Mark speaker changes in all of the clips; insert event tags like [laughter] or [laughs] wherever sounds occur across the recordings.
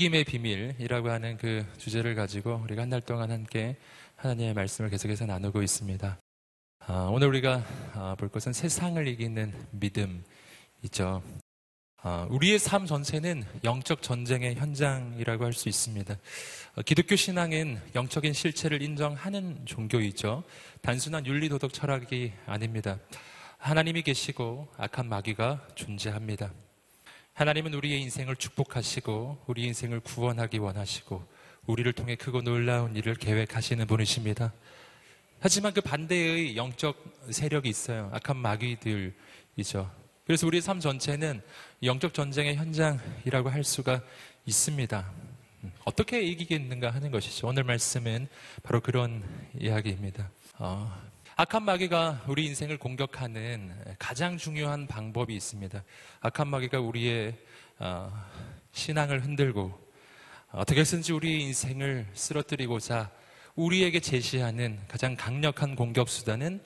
Speaker 1: 이김의 비밀이라고 하는 그 주제를 가지고 우리가 한 달 동안 함께 하나님의 말씀을 계속해서 나누고 있습니다. 아, 오늘 우리가 아, 볼 것은 세상을 이기는 믿음이죠. 아, 우리의 삶 전체는 영적 전쟁의 현장이라고 할 수 있습니다. 어, 기독교 신앙은 영적인 실체를 인정하는 종교이죠. 단순한 윤리 도덕 철학이 아닙니다. 하나님이 계시고 악한 마귀가 존재합니다. 하나님은 우리의 인생을 축복하시고 우리 인생을 구원하기 원하시고 우리를 통해 크고 놀라운 일을 계획하시는 분이십니다. 하지만 그 반대의 영적 세력이 있어요. 악한 마귀들이죠. 그래서 우리의 삶 전체는 영적 전쟁의 현장이라고 할 수가 있습니다. 어떻게 이기겠는가 하는 것이죠. 오늘 말씀은 바로 그런 이야기입니다. 어, 악한 마귀가 우리 인생을 공격하는 가장 중요한 방법이 있습니다. 악한 마귀가 우리의 어, 신앙을 흔들고 어떻게 든지 우리 인생을 쓰러뜨리고자 우리에게 제시하는 가장 강력한 공격 수단은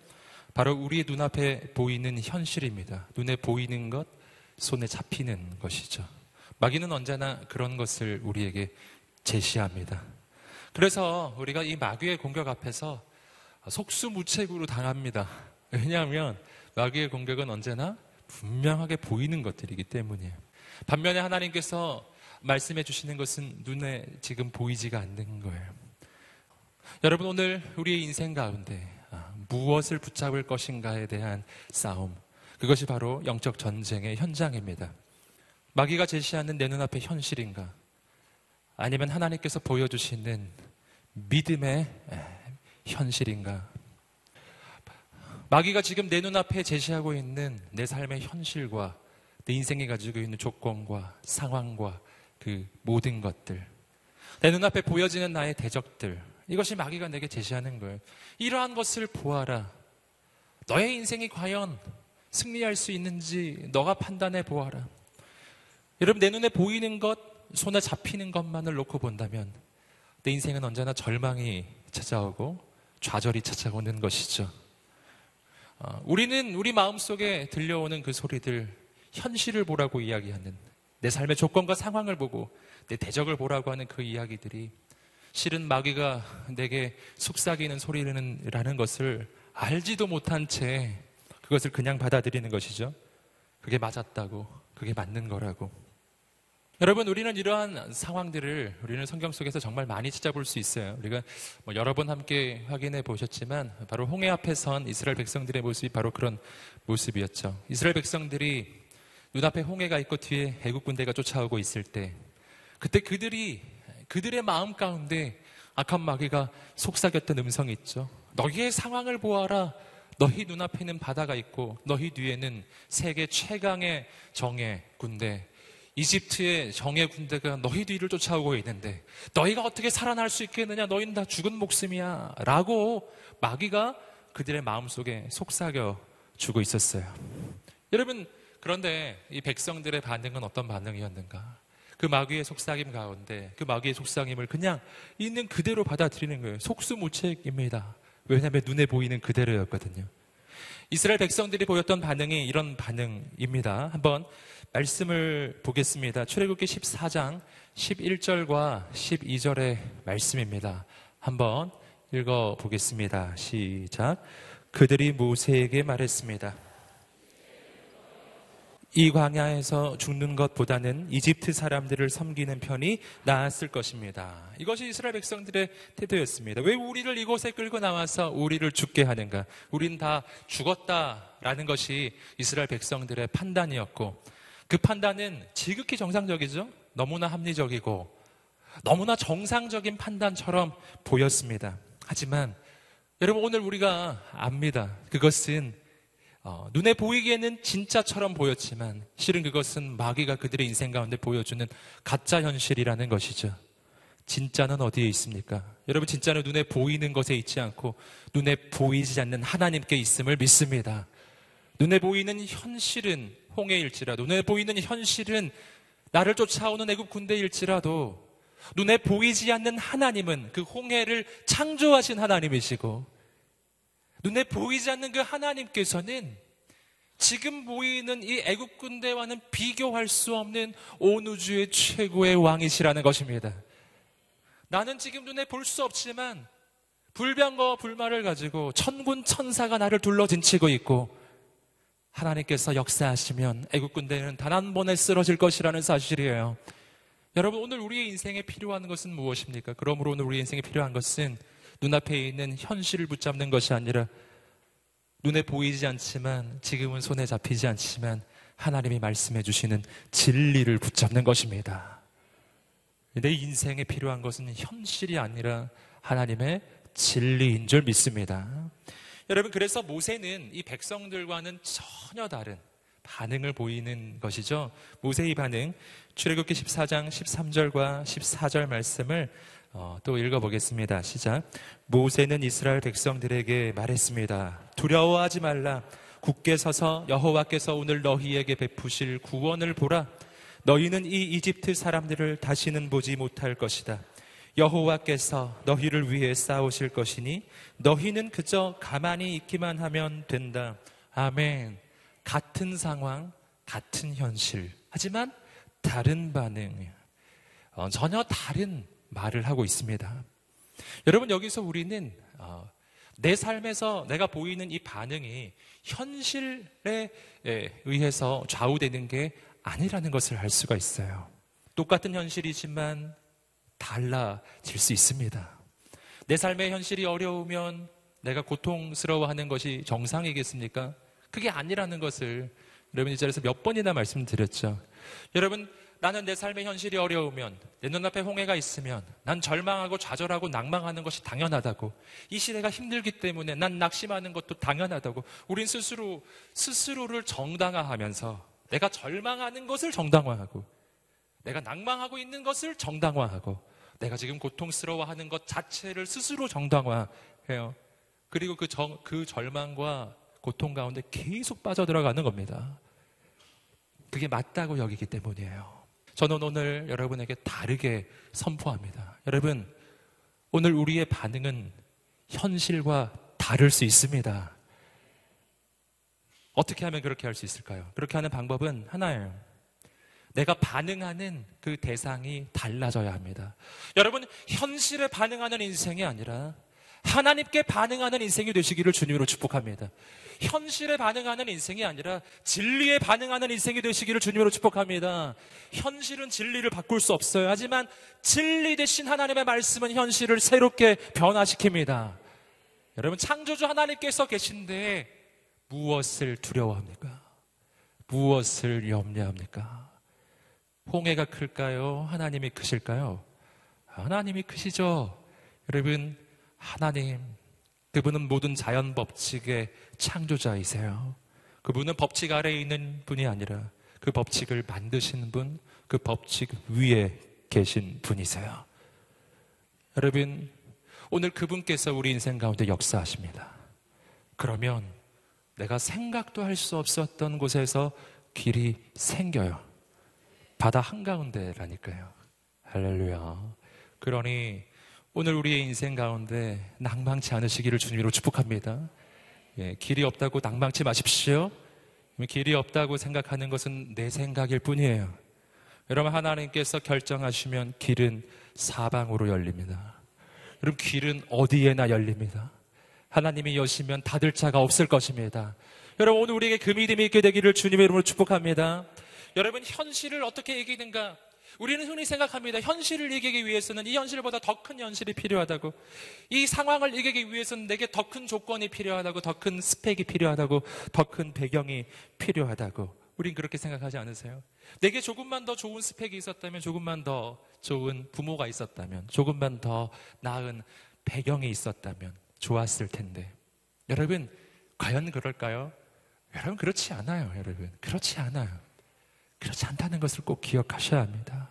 Speaker 1: 바로 우리의 눈앞에 보이는 현실입니다. 눈에 보이는 것, 손에 잡히는 것이죠. 마귀는 언제나 그런 것을 우리에게 제시합니다. 그래서 우리가 이 마귀의 공격 앞에서 속수무책으로 당합니다. 왜냐하면 마귀의 공격은 언제나 분명하게 보이는 것들이기 때문이에요. 반면에 하나님께서 말씀해 주시는 것은 눈에 지금 보이지가 않는 거예요. 여러분 오늘 우리의 인생 가운데 아, 무엇을 붙잡을 것인가에 대한 싸움 그것이 바로 영적 전쟁의 현장입니다. 마귀가 제시하는 내 눈앞의 현실인가 아니면 하나님께서 보여주시는 믿음의 현실인가? 마귀가 지금 내 눈앞에 제시하고 있는 내 삶의 현실과 내 인생이 가지고 있는 조건과 상황과 그 모든 것들. 내 눈앞에 보여지는 나의 대적들. 이것이 마귀가 내게 제시하는 거예요. 이러한 것을 보아라. 너의 인생이 과연 승리할 수 있는지 너가 판단해 보아라. 여러분, 내 눈에 보이는 것, 손에 잡히는 것만을 놓고 본다면 내 인생은 언제나 절망이 찾아오고 좌절이 찾아오는 것이죠. 어, 우리는 우리 마음속에 들려오는 그 소리들, 현실을 보라고 이야기하는 내 삶의 조건과 상황을 보고 내 대적을 보라고 하는 그 이야기들이 실은 마귀가 내게 속삭이는 소리라는 것을 알지도 못한 채 그것을 그냥 받아들이는 것이죠. 그게 맞았다고, 그게 맞는 거라고. 여러분, 우리는 이러한 상황들을 우리는 성경 속에서 정말 많이 찾아볼 수 있어요. 우리가 뭐 여러 번 함께 확인해 보셨지만 바로 홍해 앞에 선 이스라엘 백성들의 모습이 바로 그런 모습이었죠. 이스라엘 백성들이 눈앞에 홍해가 있고 뒤에 애국 군대가 쫓아오고 있을 때 그때 그들이 그들의 마음 가운데 악한 마귀가 속삭였던 음성이 있죠. 너희의 상황을 보아라. 너희 눈앞에는 바다가 있고 너희 뒤에는 세계 최강의 정예 군대 이집트의 정예 군대가 너희 뒤를 쫓아오고 있는데 너희가 어떻게 살아날 수 있겠느냐? 너희는 다 죽은 목숨이야. 라고 마귀가 그들의 마음속에 속삭여 주고 있었어요. 여러분, 그런데 이 백성들의 반응은 어떤 반응이었는가? 그 마귀의 속삭임 가운데 그 마귀의 속삭임을 그냥 있는 그대로 받아들이는 거예요. 속수무책입니다. 왜냐하면 눈에 보이는 그대로였거든요. 이스라엘 백성들이 보였던 반응이 이런 반응입니다. 한번 말씀을 보겠습니다. 출애굽기 14장 11절과 12절의 말씀입니다. 한번 읽어 보겠습니다. 시작. 그들이 모세에게 말했습니다. 이 광야에서 죽는 것보다는 이집트 사람들을 섬기는 편이 나았을 것입니다. 이것이 이스라엘 백성들의 태도였습니다. 왜 우리를 이곳에 끌고 나와서 우리를 죽게 하는가? 우린 다 죽었다라는 것이 이스라엘 백성들의 판단이었고 그 판단은 지극히 정상적이죠. 너무나 합리적이고 너무나 정상적인 판단처럼 보였습니다. 하지만 여러분 오늘 우리가 압니다. 그것은 어, 눈에 보이기에는 진짜처럼 보였지만 실은 그것은 마귀가 그들의 인생 가운데 보여주는 가짜 현실이라는 것이죠. 진짜는 어디에 있습니까? 여러분 진짜는 눈에 보이는 것에 있지 않고 눈에 보이지 않는 하나님께 있음을 믿습니다. 눈에 보이는 현실은 홍해일지라도 눈에 보이는 현실은 나를 쫓아오는 애국 군대일지라도 눈에 보이지 않는 하나님은 그 홍해를 창조하신 하나님이시고 눈에 보이지 않는 그 하나님께서는 지금 보이는 이 애국 군대와는 비교할 수 없는 온 우주의 최고의 왕이시라는 것입니다. 나는 지금 눈에 볼 수 없지만 불병과 불말을 가지고 천군 천사가 나를 둘러진치고 있고 하나님께서 역사하시면 애국 군대는 단 한 번에 쓰러질 것이라는 사실이에요. 여러분 오늘 우리의 인생에 필요한 것은 무엇입니까? 그러므로 오늘 우리 인생에 필요한 것은 눈앞에 있는 현실을 붙잡는 것이 아니라 눈에 보이지 않지만 지금은 손에 잡히지 않지만 하나님이 말씀해 주시는 진리를 붙잡는 것입니다. 내 인생에 필요한 것은 현실이 아니라 하나님의 진리인 줄 믿습니다. 여러분 그래서 모세는 이 백성들과는 전혀 다른 반응을 보이는 것이죠. 모세의 반응 출애굽기 14장 13절과 14절 말씀을 어, 또 읽어보겠습니다. 시작. 모세는 이스라엘 백성들에게 말했습니다. 두려워하지 말라. 굳게 서서 여호와께서 오늘 너희에게 베푸실 구원을 보라. 너희는 이 이집트 사람들을 다시는 보지 못할 것이다. 여호와께서 너희를 위해 싸우실 것이니 너희는 그저 가만히 있기만 하면 된다. 아멘. 같은 상황, 같은 현실. 하지만 다른 반응. 어, 전혀 다른 말을 하고 있습니다. 여러분, 여기서 우리는 어, 내 삶에서 내가 보이는 이 반응이 현실에 의해서 좌우되는 게 아니라는 것을 알 수가 있어요. 똑같은 현실이지만 달라질 수 있습니다. 내 삶의 현실이 어려우면 내가 고통스러워하는 것이 정상이겠습니까? 그게 아니라는 것을 여러분 이 자리에서 몇 번이나 말씀드렸죠. 여러분 나는 내 삶의 현실이 어려우면 내 눈앞에 홍해가 있으면 난 절망하고 좌절하고 낭망하는 것이 당연하다고 이 시대가 힘들기 때문에 난 낙심하는 것도 당연하다고 우린 스스로 스스로를 정당화하면서 내가 절망하는 것을 정당화하고 내가 낭망하고 있는 것을 정당화하고 내가 지금 고통스러워하는 것 자체를 스스로 정당화해요. 그리고 그, 정, 그 절망과 고통 가운데 계속 빠져들어가는 겁니다. 그게 맞다고 여기기 때문이에요. 저는 오늘 여러분에게 다르게 선포합니다. 여러분, 오늘 우리의 반응은 현실과 다를 수 있습니다. 어떻게 하면 그렇게 할 수 있을까요? 그렇게 하는 방법은 하나예요. 내가 반응하는 그 대상이 달라져야 합니다. 여러분, 현실에 반응하는 인생이 아니라 하나님께 반응하는 인생이 되시기를 주님으로 축복합니다. 현실에 반응하는 인생이 아니라 진리에 반응하는 인생이 되시기를 주님으로 축복합니다. 현실은 진리를 바꿀 수 없어요. 하지만 진리 대신 하나님의 말씀은 현실을 새롭게 변화시킵니다. 여러분, 창조주 하나님께서 계신데 무엇을 두려워합니까? 무엇을 염려합니까? 홍해가 클까요? 하나님이 크실까요? 하나님이 크시죠? 여러분, 하나님, 그분은 모든 자연 법칙의 창조자이세요. 그분은 법칙 아래에 있는 분이 아니라 그 법칙을 만드신 분, 그 법칙 위에 계신 분이세요. 여러분, 오늘 그분께서 우리 인생 가운데 역사하십니다. 그러면 내가 생각도 할 수 없었던 곳에서 길이 생겨요. 바다 한가운데라니까요. 할렐루야. 그러니 오늘 우리의 인생 가운데 낭망치 않으시기를 주님으로 축복합니다. 예, 길이 없다고 낭망치 마십시오. 길이 없다고 생각하는 것은 내 생각일 뿐이에요. 여러분 하나님께서 결정하시면 길은 사방으로 열립니다. 여러분 길은 어디에나 열립니다. 하나님이 여시면 닫을 자가 없을 것입니다. 여러분 오늘 우리에게 그 믿음이 있게 되기를 주님의 이름으로 축복합니다. 여러분 현실을 어떻게 이기는가? 우리는 흔히 생각합니다. 현실을 이기기 위해서는 이 현실보다 더 큰 현실이 필요하다고. 이 상황을 이기기 위해서는 내게 더 큰 조건이 필요하다고, 더 큰 스펙이 필요하다고, 더 큰 배경이 필요하다고. 우린 그렇게 생각하지 않으세요? 내게 조금만 더 좋은 스펙이 있었다면, 조금만 더 좋은 부모가 있었다면, 조금만 더 나은 배경이 있었다면 좋았을 텐데. 여러분, 과연 그럴까요? 여러분, 그렇지 않아요, 여러분. 그렇지 않아요. 그렇지 않다는 것을 꼭 기억하셔야 합니다.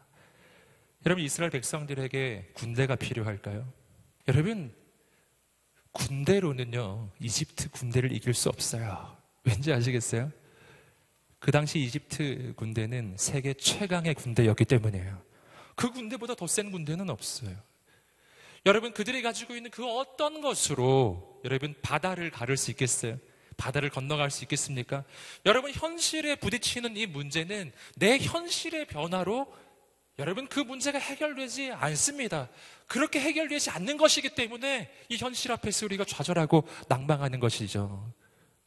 Speaker 1: 여러분, 이스라엘 백성들에게 군대가 필요할까요? 여러분, 군대로는요, 이집트 군대를 이길 수 없어요. 왠지 아시겠어요? 그 당시 이집트 군대는 세계 최강의 군대였기 때문이에요. 그 군대보다 더 센 군대는 없어요. 여러분, 그들이 가지고 있는 그 어떤 것으로 여러분 바다를 가를 수 있겠어요? 바다를 건너갈 수 있겠습니까? 여러분, 현실에 부딪히는 이 문제는 내 현실의 변화로 여러분, 그 문제가 해결되지 않습니다. 그렇게 해결되지 않는 것이기 때문에 이 현실 앞에서 우리가 좌절하고 낭망하는 것이죠.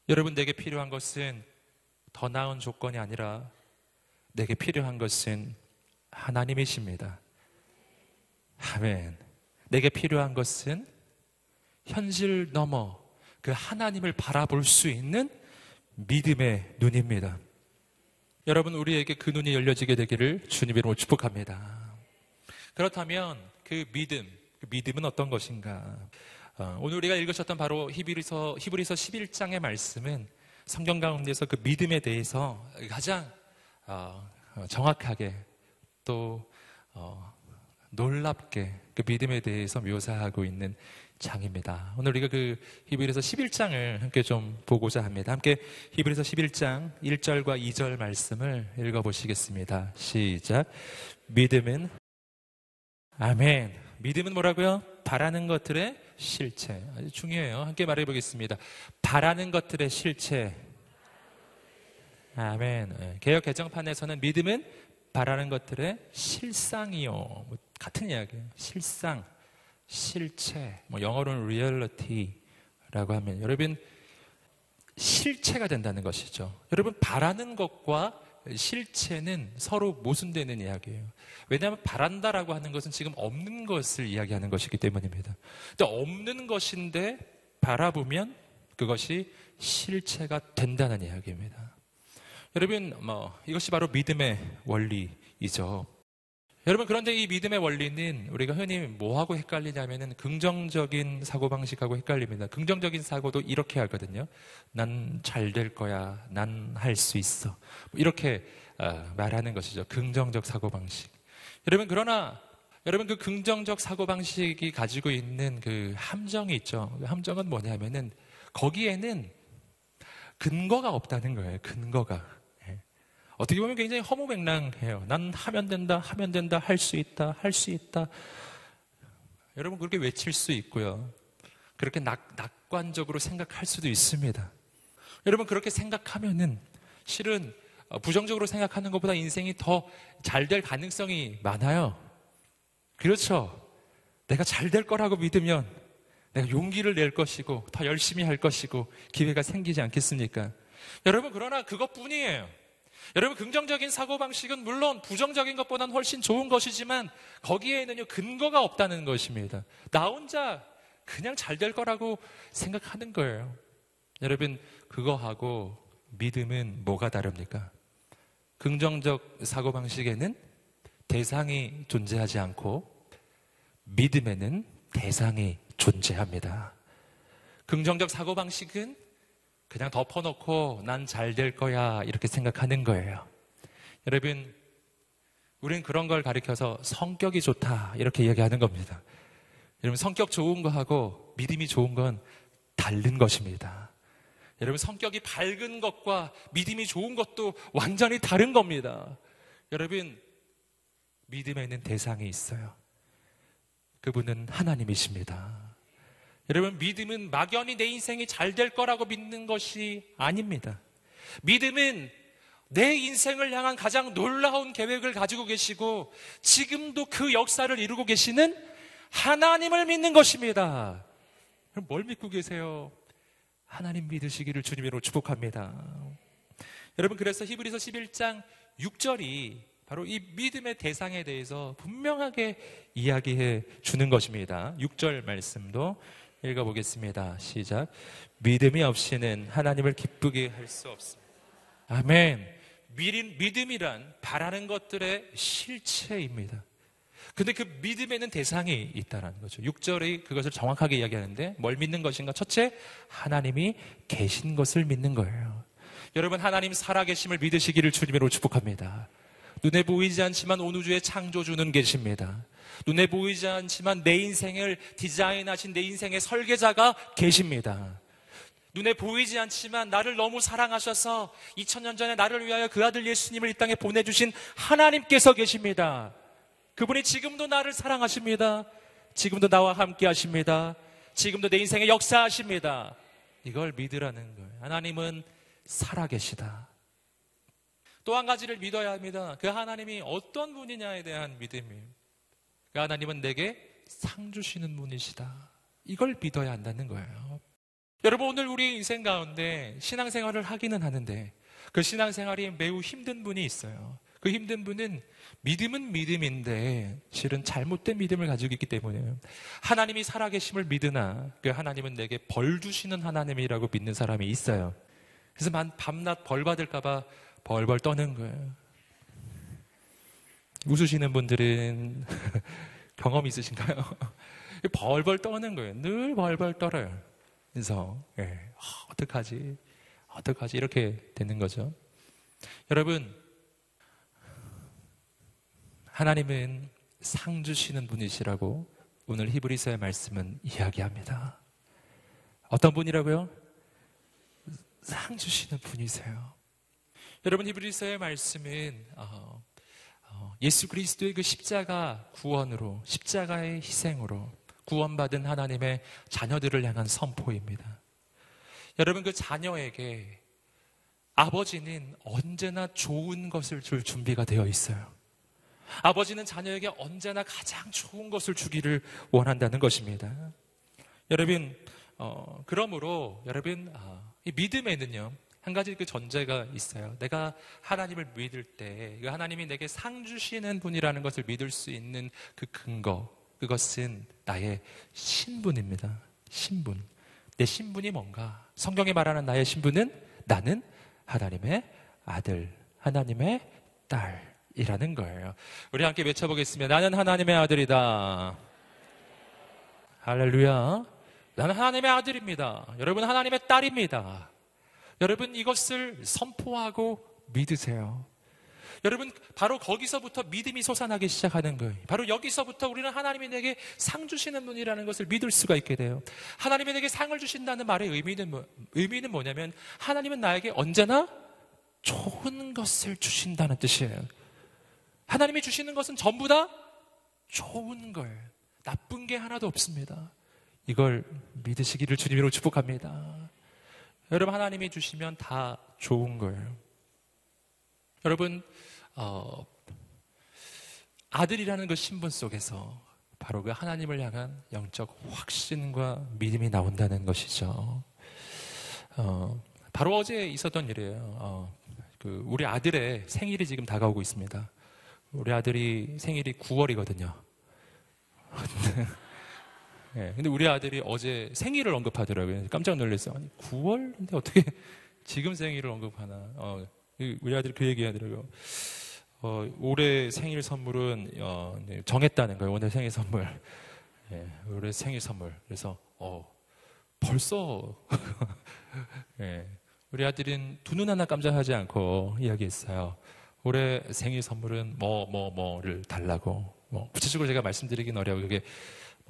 Speaker 1: 여러분, 내게 필요한 것은 더 나은 조건이 아니라 내게 필요한 것은 하나님이십니다. 아멘. 내게 필요한 것은 현실 넘어 그 하나님을 바라볼 수 있는 믿음의 눈입니다. 여러분, 우리에게 그 눈이 열려지게 되기를 주님으로 축복합니다. 그렇다면 그 믿음, 그 믿음은 어떤 것인가? 어, 오늘 우리가 읽으셨던 바로 히브리서, 히브리서 11장의 말씀은 성경 가운데서 그 믿음에 대해서 가장 어, 정확하게 또 어, 놀랍게 그 믿음에 대해서 묘사하고 있는 장입니다. 오늘 우리가 그 히브리서 11장을 함께 좀 보고자 합니다. 함께 히브리서 11장 1절과 2절 말씀을 읽어 보시겠습니다. 시작. 믿음은 아멘. 믿음은 뭐라고요? 바라는 것들의 실체. 아주 중요해요. 함께 말해 보겠습니다. 바라는 것들의 실체. 아멘. 예, 개혁 개정판에서는 믿음은 바라는 것들의 실상이요. 뭐 같은 이야기예요. 실상, 실체. 뭐 영어로는 reality라고 하면 여러분 실체가 된다는 것이죠. 여러분 바라는 것과 실체는 서로 모순되는 이야기예요. 왜냐하면 바란다라고 하는 것은 지금 없는 것을 이야기하는 것이기 때문입니다. 근데 없는 것인데 바라보면 그것이 실체가 된다는 이야기입니다. 여러분, 뭐, 이것이 바로 믿음의 원리이죠. 여러분, 그런데 이 믿음의 원리는 우리가 흔히 뭐하고 헷갈리냐면은 긍정적인 사고방식하고 헷갈립니다. 긍정적인 사고도 이렇게 하거든요. 난 잘 될 거야. 난 할 수 있어. 뭐 이렇게 어, 말하는 것이죠. 긍정적 사고방식. 여러분, 그러나 여러분 그 긍정적 사고방식이 가지고 있는 그 함정이 있죠. 그 함정은 뭐냐면은 거기에는 근거가 없다는 거예요. 근거가. 어떻게 보면 굉장히 허무맹랑해요. 난 하면 된다, 하면 된다, 할 수 있다, 할 수 있다. 여러분 그렇게 외칠 수 있고요. 그렇게 낙, 낙관적으로 생각할 수도 있습니다. 여러분 그렇게 생각하면은 실은 부정적으로 생각하는 것보다 인생이 더 잘 될 가능성이 많아요. 그렇죠. 내가 잘 될 거라고 믿으면 내가 용기를 낼 것이고 더 열심히 할 것이고 기회가 생기지 않겠습니까? 여러분 그러나 그것뿐이에요. 여러분, 긍정적인 사고방식은 물론 부정적인 것보다는 훨씬 좋은 것이지만 거기에는요, 근거가 없다는 것입니다. 나 혼자 그냥 잘 될 거라고 생각하는 거예요. 여러분, 그거하고 믿음은 뭐가 다릅니까? 긍정적 사고방식에는 대상이 존재하지 않고 믿음에는 대상이 존재합니다. 긍정적 사고방식은 그냥 덮어놓고 난 잘 될 거야 이렇게 생각하는 거예요. 여러분, 우리는 그런 걸 가리켜서 성격이 좋다 이렇게 얘기하는 겁니다. 여러분 성격 좋은 거하고 믿음이 좋은 건 다른 것입니다. 여러분 성격이 밝은 것과 믿음이 좋은 것도 완전히 다른 겁니다. 여러분 믿음에는 대상이 있어요. 그분은 하나님이십니다. 여러분, 믿음은 막연히 내 인생이 잘 될 거라고 믿는 것이 아닙니다. 믿음은 내 인생을 향한 가장 놀라운 계획을 가지고 계시고 지금도 그 역사를 이루고 계시는 하나님을 믿는 것입니다. 그럼 뭘 믿고 계세요? 하나님 믿으시기를 주님으로 축복합니다. 여러분, 그래서 히브리서 11장 6절이 바로 이 믿음의 대상에 대해서 분명하게 이야기해 주는 것입니다. 6절 말씀도 읽어보겠습니다. 시작. 믿음이 없이는 하나님을 기쁘게 할 수 없습니다. 아멘. 믿음이란 바라는 것들의 실체입니다. 근데 그 믿음에는 대상이 있다는 거죠. 6절이 그것을 정확하게 이야기하는데 뭘 믿는 것인가? 첫째, 하나님이 계신 것을 믿는 거예요. 여러분, 하나님 살아계심을 믿으시기를 주님으로 축복합니다. 눈에 보이지 않지만 온 우주의 창조주는 계십니다. 눈에 보이지 않지만 내 인생을 디자인하신 내 인생의 설계자가 계십니다. 눈에 보이지 않지만 나를 너무 사랑하셔서 2000년 전에 나를 위하여 그 아들 예수님을 이 땅에 보내주신 하나님께서 계십니다. 그분이 지금도 나를 사랑하십니다. 지금도 나와 함께 하십니다. 지금도 내 인생에 역사하십니다. 이걸 믿으라는 거예요. 하나님은 살아계시다. 또 한 가지를 믿어야 합니다. 그 하나님이 어떤 분이냐에 대한 믿음이에요. 그 하나님은 내게 상 주시는 분이시다. 이걸 믿어야 한다는 거예요. 여러분 오늘 우리 인생 가운데 신앙생활을 하기는 하는데 그 신앙생활이 매우 힘든 분이 있어요. 그 힘든 분은 믿음은 믿음인데 실은 잘못된 믿음을 가지고 있기 때문에 하나님이 살아계심을 믿으나 그 하나님은 내게 벌 주시는 하나님이라고 믿는 사람이 있어요. 그래서 밤낮 벌 받을까봐 벌벌 떠는 거예요. 웃으시는 분들은 [laughs] 경험 있으신가요? [laughs] 벌벌 떠는 거예요. 늘 벌벌 떨어요. 그래서 예, 어, 어떡하지? 어떡하지? 이렇게 되는 거죠. 여러분 하나님은 상 주시는 분이시라고 오늘 히브리서의 말씀은 이야기합니다. 어떤 분이라고요? 상 주시는 분이세요. 여러분 히브리서의 말씀은 어, 어, 예수 그리스도의 그 십자가 구원으로 십자가의 희생으로 구원받은 하나님의 자녀들을 향한 선포입니다. 여러분 그 자녀에게 아버지는 언제나 좋은 것을 줄 준비가 되어 있어요. 아버지는 자녀에게 언제나 가장 좋은 것을 주기를 원한다는 것입니다. 여러분, 어, 그러므로 여러분 어, 이 믿음에는요 한 가지 그 전제가 있어요. 내가 하나님을 믿을 때, 그 하나님이 내게 상 주시는 분이라는 것을 믿을 수 있는 그 근거, 그것은 나의 신분입니다. 신분. 내 신분이 뭔가? 성경에 말하는 나의 신분은 나는 하나님의 아들, 하나님의 딸. 이라는 거예요. 우리 함께 외쳐보겠습니다. 나는 하나님의 아들이다. 할렐루야. 나는 하나님의 아들입니다. 여러분 하나님의 딸입니다. 여러분 이것을 선포하고 믿으세요. 여러분 바로 거기서부터 믿음이 솟아나기 시작하는 거예요. 바로 여기서부터 우리는 하나님이 내게 상 주시는 분이라는 것을 믿을 수가 있게 돼요. 하나님이 내게 상을 주신다는 말의 의미는 뭐, 의미는 뭐냐면 하나님은 나에게 언제나 좋은 것을 주신다는 뜻이에요. 하나님이 주시는 것은 전부 다 좋은 거예요. 나쁜 게 하나도 없습니다. 이걸 믿으시기를 주님으로 축복합니다. 여러분 하나님이 주시면 다 좋은 거예요. 여러분 어, 아들이라는 그 신분 속에서 바로 그 하나님을 향한 영적 확신과 믿음이 나온다는 것이죠. 어, 바로 어제 있었던 일이에요. 어, 그 우리 아들의 생일이 지금 다가오고 있습니다. 우리 아들이 생일이 9월이거든요. [laughs] 네, 근데 우리 아들이 어제 생일을 언급하더라고요. 깜짝 놀랐어요. 아니, 9월인데 어떻게 [laughs] 지금 생일을 언급하나. 어, 우리 아들이 그 얘기 하더라고요. 어, 올해 생일 선물은 어, 네, 정했다는 거예요. 오늘 생일 선물. 네, 올해 생일 선물. 그래서 어, 벌써 네, [laughs] 우리 아들은 두 눈 하나 깜짝하지 않고 이야기했어요. 올해 생일 선물은 뭐, 뭐, 뭐를 달라고. 뭐, 구체적으로 제가 말씀드리긴 어려워. 그게 뭐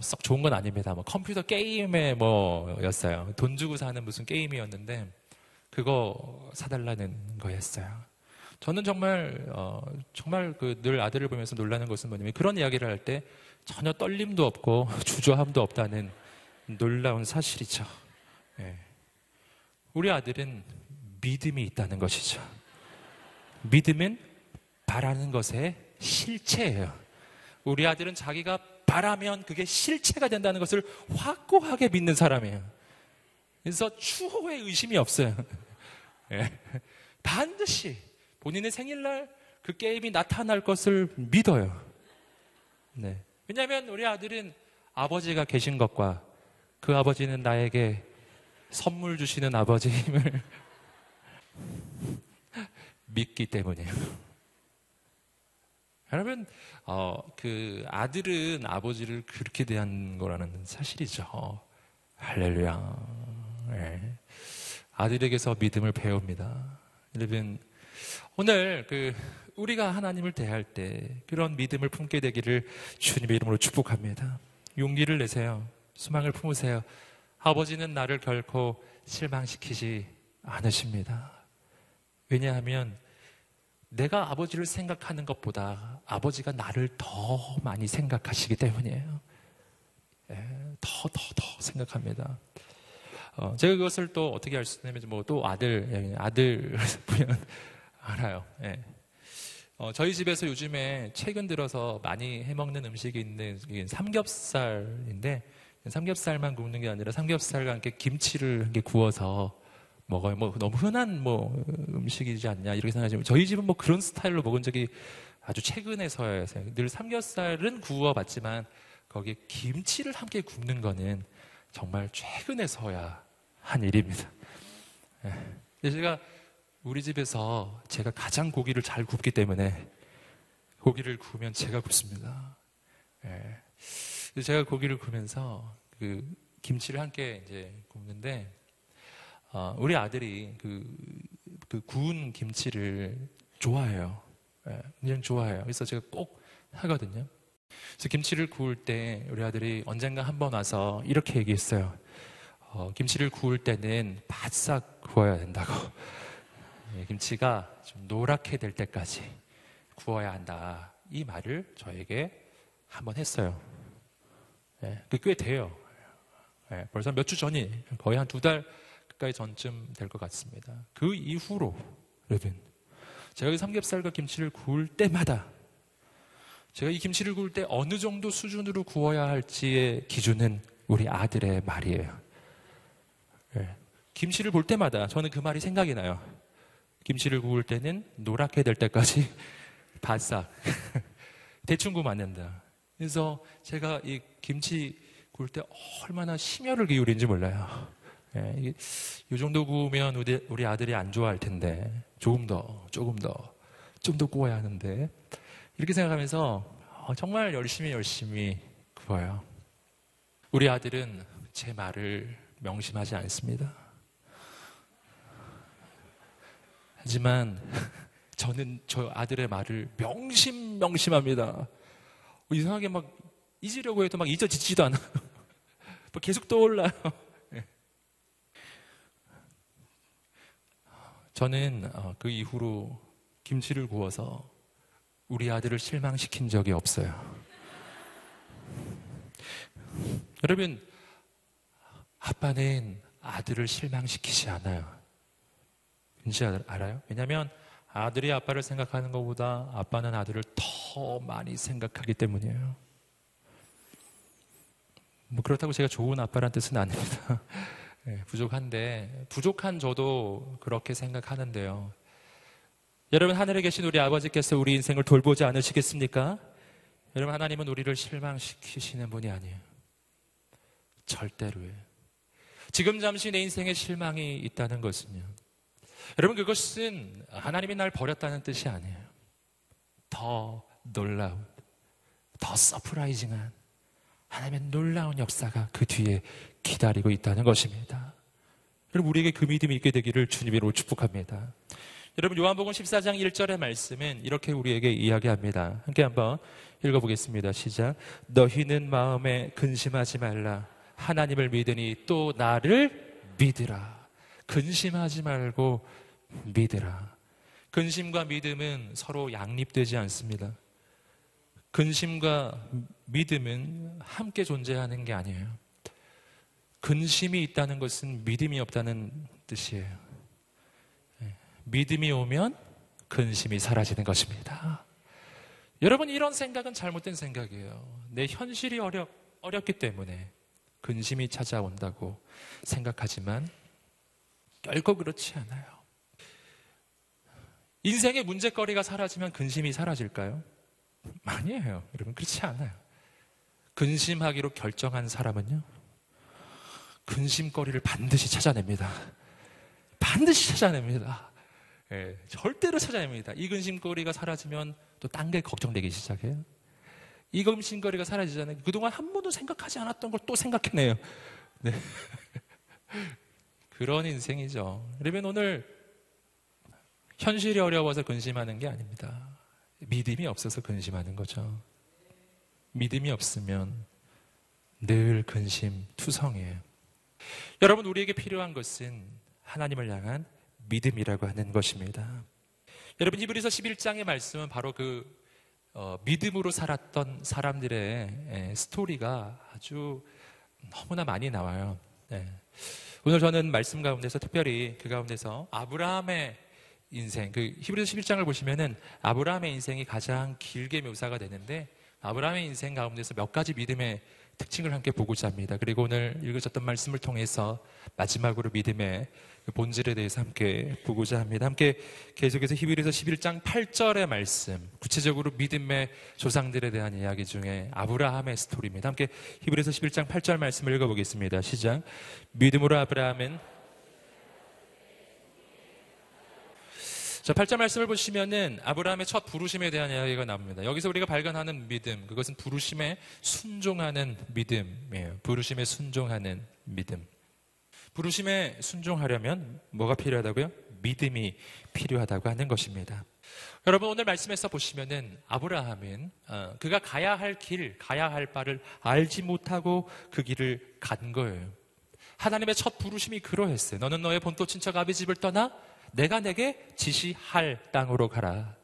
Speaker 1: 썩 좋은 건 아닙니다. 뭐 컴퓨터 게임의 뭐였어요. 돈 주고 사는 무슨 게임이었는데, 그거 사달라는 거였어요. 저는 정말, 어, 정말 그 늘 아들을 보면서 놀라는 것은 뭐냐면 그런 이야기를 할 때 전혀 떨림도 없고 [laughs] 주저함도 없다는 놀라운 사실이죠. 네. 우리 아들은 믿음이 있다는 것이죠. 믿음은 바라는 것의 실체예요. 우리 아들은 자기가 바라면 그게 실체가 된다는 것을 확고하게 믿는 사람이에요. 그래서 추호의 의심이 없어요. [laughs] 예. 반드시 본인의 생일날 그 게임이 나타날 것을 믿어요. 네. 왜냐하면 우리 아들은 아버지가 계신 것과 그 아버지는 나에게 선물 주시는 아버지임을 [laughs] 믿기 때문이에요. 여러분, 어, 그 아들은 아버지를 그렇게 대한 거라는 사실이죠. 할렐루야. 네. 아들에게서 믿음을 배웁니다. 여러분, 오늘 그 우리가 하나님을 대할 때 그런 믿음을 품게 되기를 주님의 이름으로 축복합니다. 용기를 내세요. 수망을 품으세요. 아버지는 나를 결코 실망시키지 않으십니다. 왜냐하면 내가 아버지를 생각하는 것보다 아버지가 나를 더 많이 생각하시기 때문이에요. 예, 더, 더, 더 생각합니다. 어, 제가 그것을 또 어떻게 알 수 있냐면 뭐 또 아들 예, 아들 [laughs] 보면 알아요. 예. 어, 저희 집에서 요즘에 최근 들어서 많이 해먹는 음식이 있는 삼겹살인데 삼겹살만 굽는 게 아니라 삼겹살과 함께 김치를 함께 구워서 먹어요. 뭐 너무 흔한 뭐 음식이지 않냐 이렇게 생각하지만 저희 집은 뭐 그런 스타일로 먹은 적이 아주 최근에서야 늘 삼겹살은 구워 봤지만 거기에 김치를 함께 굽는 거는 정말 최근에서야 한 일입니다. 예. 제가 우리 집에서 제가 가장 고기를 잘 굽기 때문에 고기를 구우면 제가 굽습니다. 예. 제가 고기를 구우면서 그 김치를 함께 이제 굽는데 어, 우리 아들이 그, 그 구운 김치를 좋아해요. 예, 그냥 좋아해요. 그래서 제가 꼭 하거든요. 그래서 김치를 구울 때 우리 아들이 언젠가 한 번 와서 이렇게 얘기했어요. 어, 김치를 구울 때는 바싹 구워야 된다고. 예, 김치가 좀 노랗게 될 때까지 구워야 한다. 이 말을 저에게 한 번 했어요. 예, 꽤 돼요. 예, 벌써 몇 주 전이 거의 한 두 달 가까이 전쯤 될 것 같습니다. 그 이후로 여러분 제가 이 삼겹살과 김치를 구울 때마다 제가 이 김치를 구울 때 어느 정도 수준으로 구워야 할지의 기준은 우리 아들의 말이에요. 예, 김치를 볼 때마다 저는 그 말이 생각이 나요. 김치를 구울 때는 노랗게 될 때까지 [laughs] 바싹 [laughs] 대충 구우면 안 된다. 그래서 제가 이 김치 구울 때 얼마나 심혈을 기울인지 몰라요. 예, 이 정도 구우면 우리, 우리 아들이 안 좋아할 텐데 조금 더, 조금 더, 좀 더 구워야 하는데 이렇게 생각하면서 어, 정말 열심히 열심히 구워요. 우리 아들은 제 말을 명심하지 않습니다. 하지만 [laughs] 저는 저 아들의 말을 명심 명심합니다. 이상하게 막 잊으려고 해도 막 잊어지지도 않아요. [laughs] 계속 떠올라요. 예. 저는 어, 그 이후로 김치를 구워서 우리 아들을 실망시킨 적이 없어요. 여러분, 아빠는 아들을 실망시키지 않아요. 왠지 알아요? 왜냐하면 아들이 아빠를 생각하는 것보다 아빠는 아들을 더 많이 생각하기 때문이에요. 뭐 그렇다고 제가 좋은 아빠란 뜻은 아닙니다. [laughs] 네, 부족한데 부족한 저도 그렇게 생각하는데요. 여러분 하늘에 계신 우리 아버지께서 우리 인생을 돌보지 않으시겠습니까? 여러분 하나님은 우리를 실망시키시는 분이 아니에요. 절대로요. 지금 잠시 내 인생에 실망이 있다는 것은요. 여러분 그것은 하나님이 날 버렸다는 뜻이 아니에요. 더 놀라운, 더 surprising한 하나님의 놀라운 역사가 그 뒤에 기다리고 있다는 것입니다. 여러분 우리에게 그 믿음이 있게 되기를 주님으로 축복합니다. 여러분 요한복음 14장 1절의 말씀은 이렇게 우리에게 이야기합니다. 함께 한번 읽어보겠습니다. 시작. 너희는 마음에 근심하지 말라. 하나님을 믿으니 또 나를 믿으라. 근심하지 말고 믿으라. 근심과 믿음은 서로 양립되지 않습니다. 근심과 믿음은 함께 존재하는 게 아니에요. 근심이 있다는 것은 믿음이 없다는 뜻이에요. 예, 믿음이 오면 근심이 사라지는 것입니다. 여러분, 이런 생각은 잘못된 생각이에요. 내 현실이 어렵, 어렵기 때문에 근심이 찾아온다고 생각하지만 결코 그렇지 않아요. 인생의 문제거리가 사라지면 근심이 사라질까요? 아니에요. 여러분, 그렇지 않아요. 근심하기로 결정한 사람은요, 근심거리를 반드시 찾아냅니다. 반드시 찾아냅니다. 예, 절대로 찾아냅니다. 이 근심거리가 사라지면 또 딴 게 걱정되기 시작해요. 이 근심거리가 사라지잖아요. 그동안 한 번도 생각하지 않았던 걸 또 생각해내요. 네. [laughs] 그런 인생이죠. 여러분 오늘 현실이 어려워서 근심하는 게 아닙니다. 믿음이 없어서 근심하는 거죠. 믿음이 없으면 늘 근심 투성이에요. 여러분 우리에게 필요한 것은 하나님을 향한 믿음이라고 하는 것입니다. 여러분 히브리서 11장의 말씀은 바로 그 어, 믿음으로 살았던 사람들의 에, 스토리가 아주 너무나 많이 나와요. 네. 오늘 저는 말씀 가운데서 특별히 그 가운데서 아브라함의 인생, 그 히브리서 11장을 보시면은 아브라함의 인생이 가장 길게 묘사가 되는데 아브라함의 인생 가운데서 몇 가지 믿음의 특징을 함께 보고자 합니다. 그리고 오늘 읽으셨던 말씀을 통해서 마지막으로 믿음의 그 본질에 대해서 함께 보고자 합니다. 함께 계속해서 히브리서 11장 8절의 말씀, 구체적으로 믿음의 조상들에 대한 이야기 중에 아브라함의 스토리입니다. 함께 히브리서 11장 8절 말씀을 읽어보겠습니다. 시작. 믿음으로 아브라함은 자, 8절 말씀을 보시면은 아브라함의 첫 부르심에 대한 이야기가 나옵니다. 여기서 우리가 발견하는 믿음, 그것은 부르심에 순종하는 믿음이에요. 부르심에 순종하는 믿음. 부르심에 순종하려면 뭐가 필요하다고요? 믿음이 필요하다고 하는 것입니다. 여러분 오늘 말씀에서 보시면은 아브라함은 어, 그가 가야 할 길, 가야 할 바를 알지 못하고 그 길을 간 거예요. 하나님의 첫 부르심이 그러했어요. 너는 너의 본토 친척 아비 집을 떠나 내가 내게 지시할 땅으로 가라.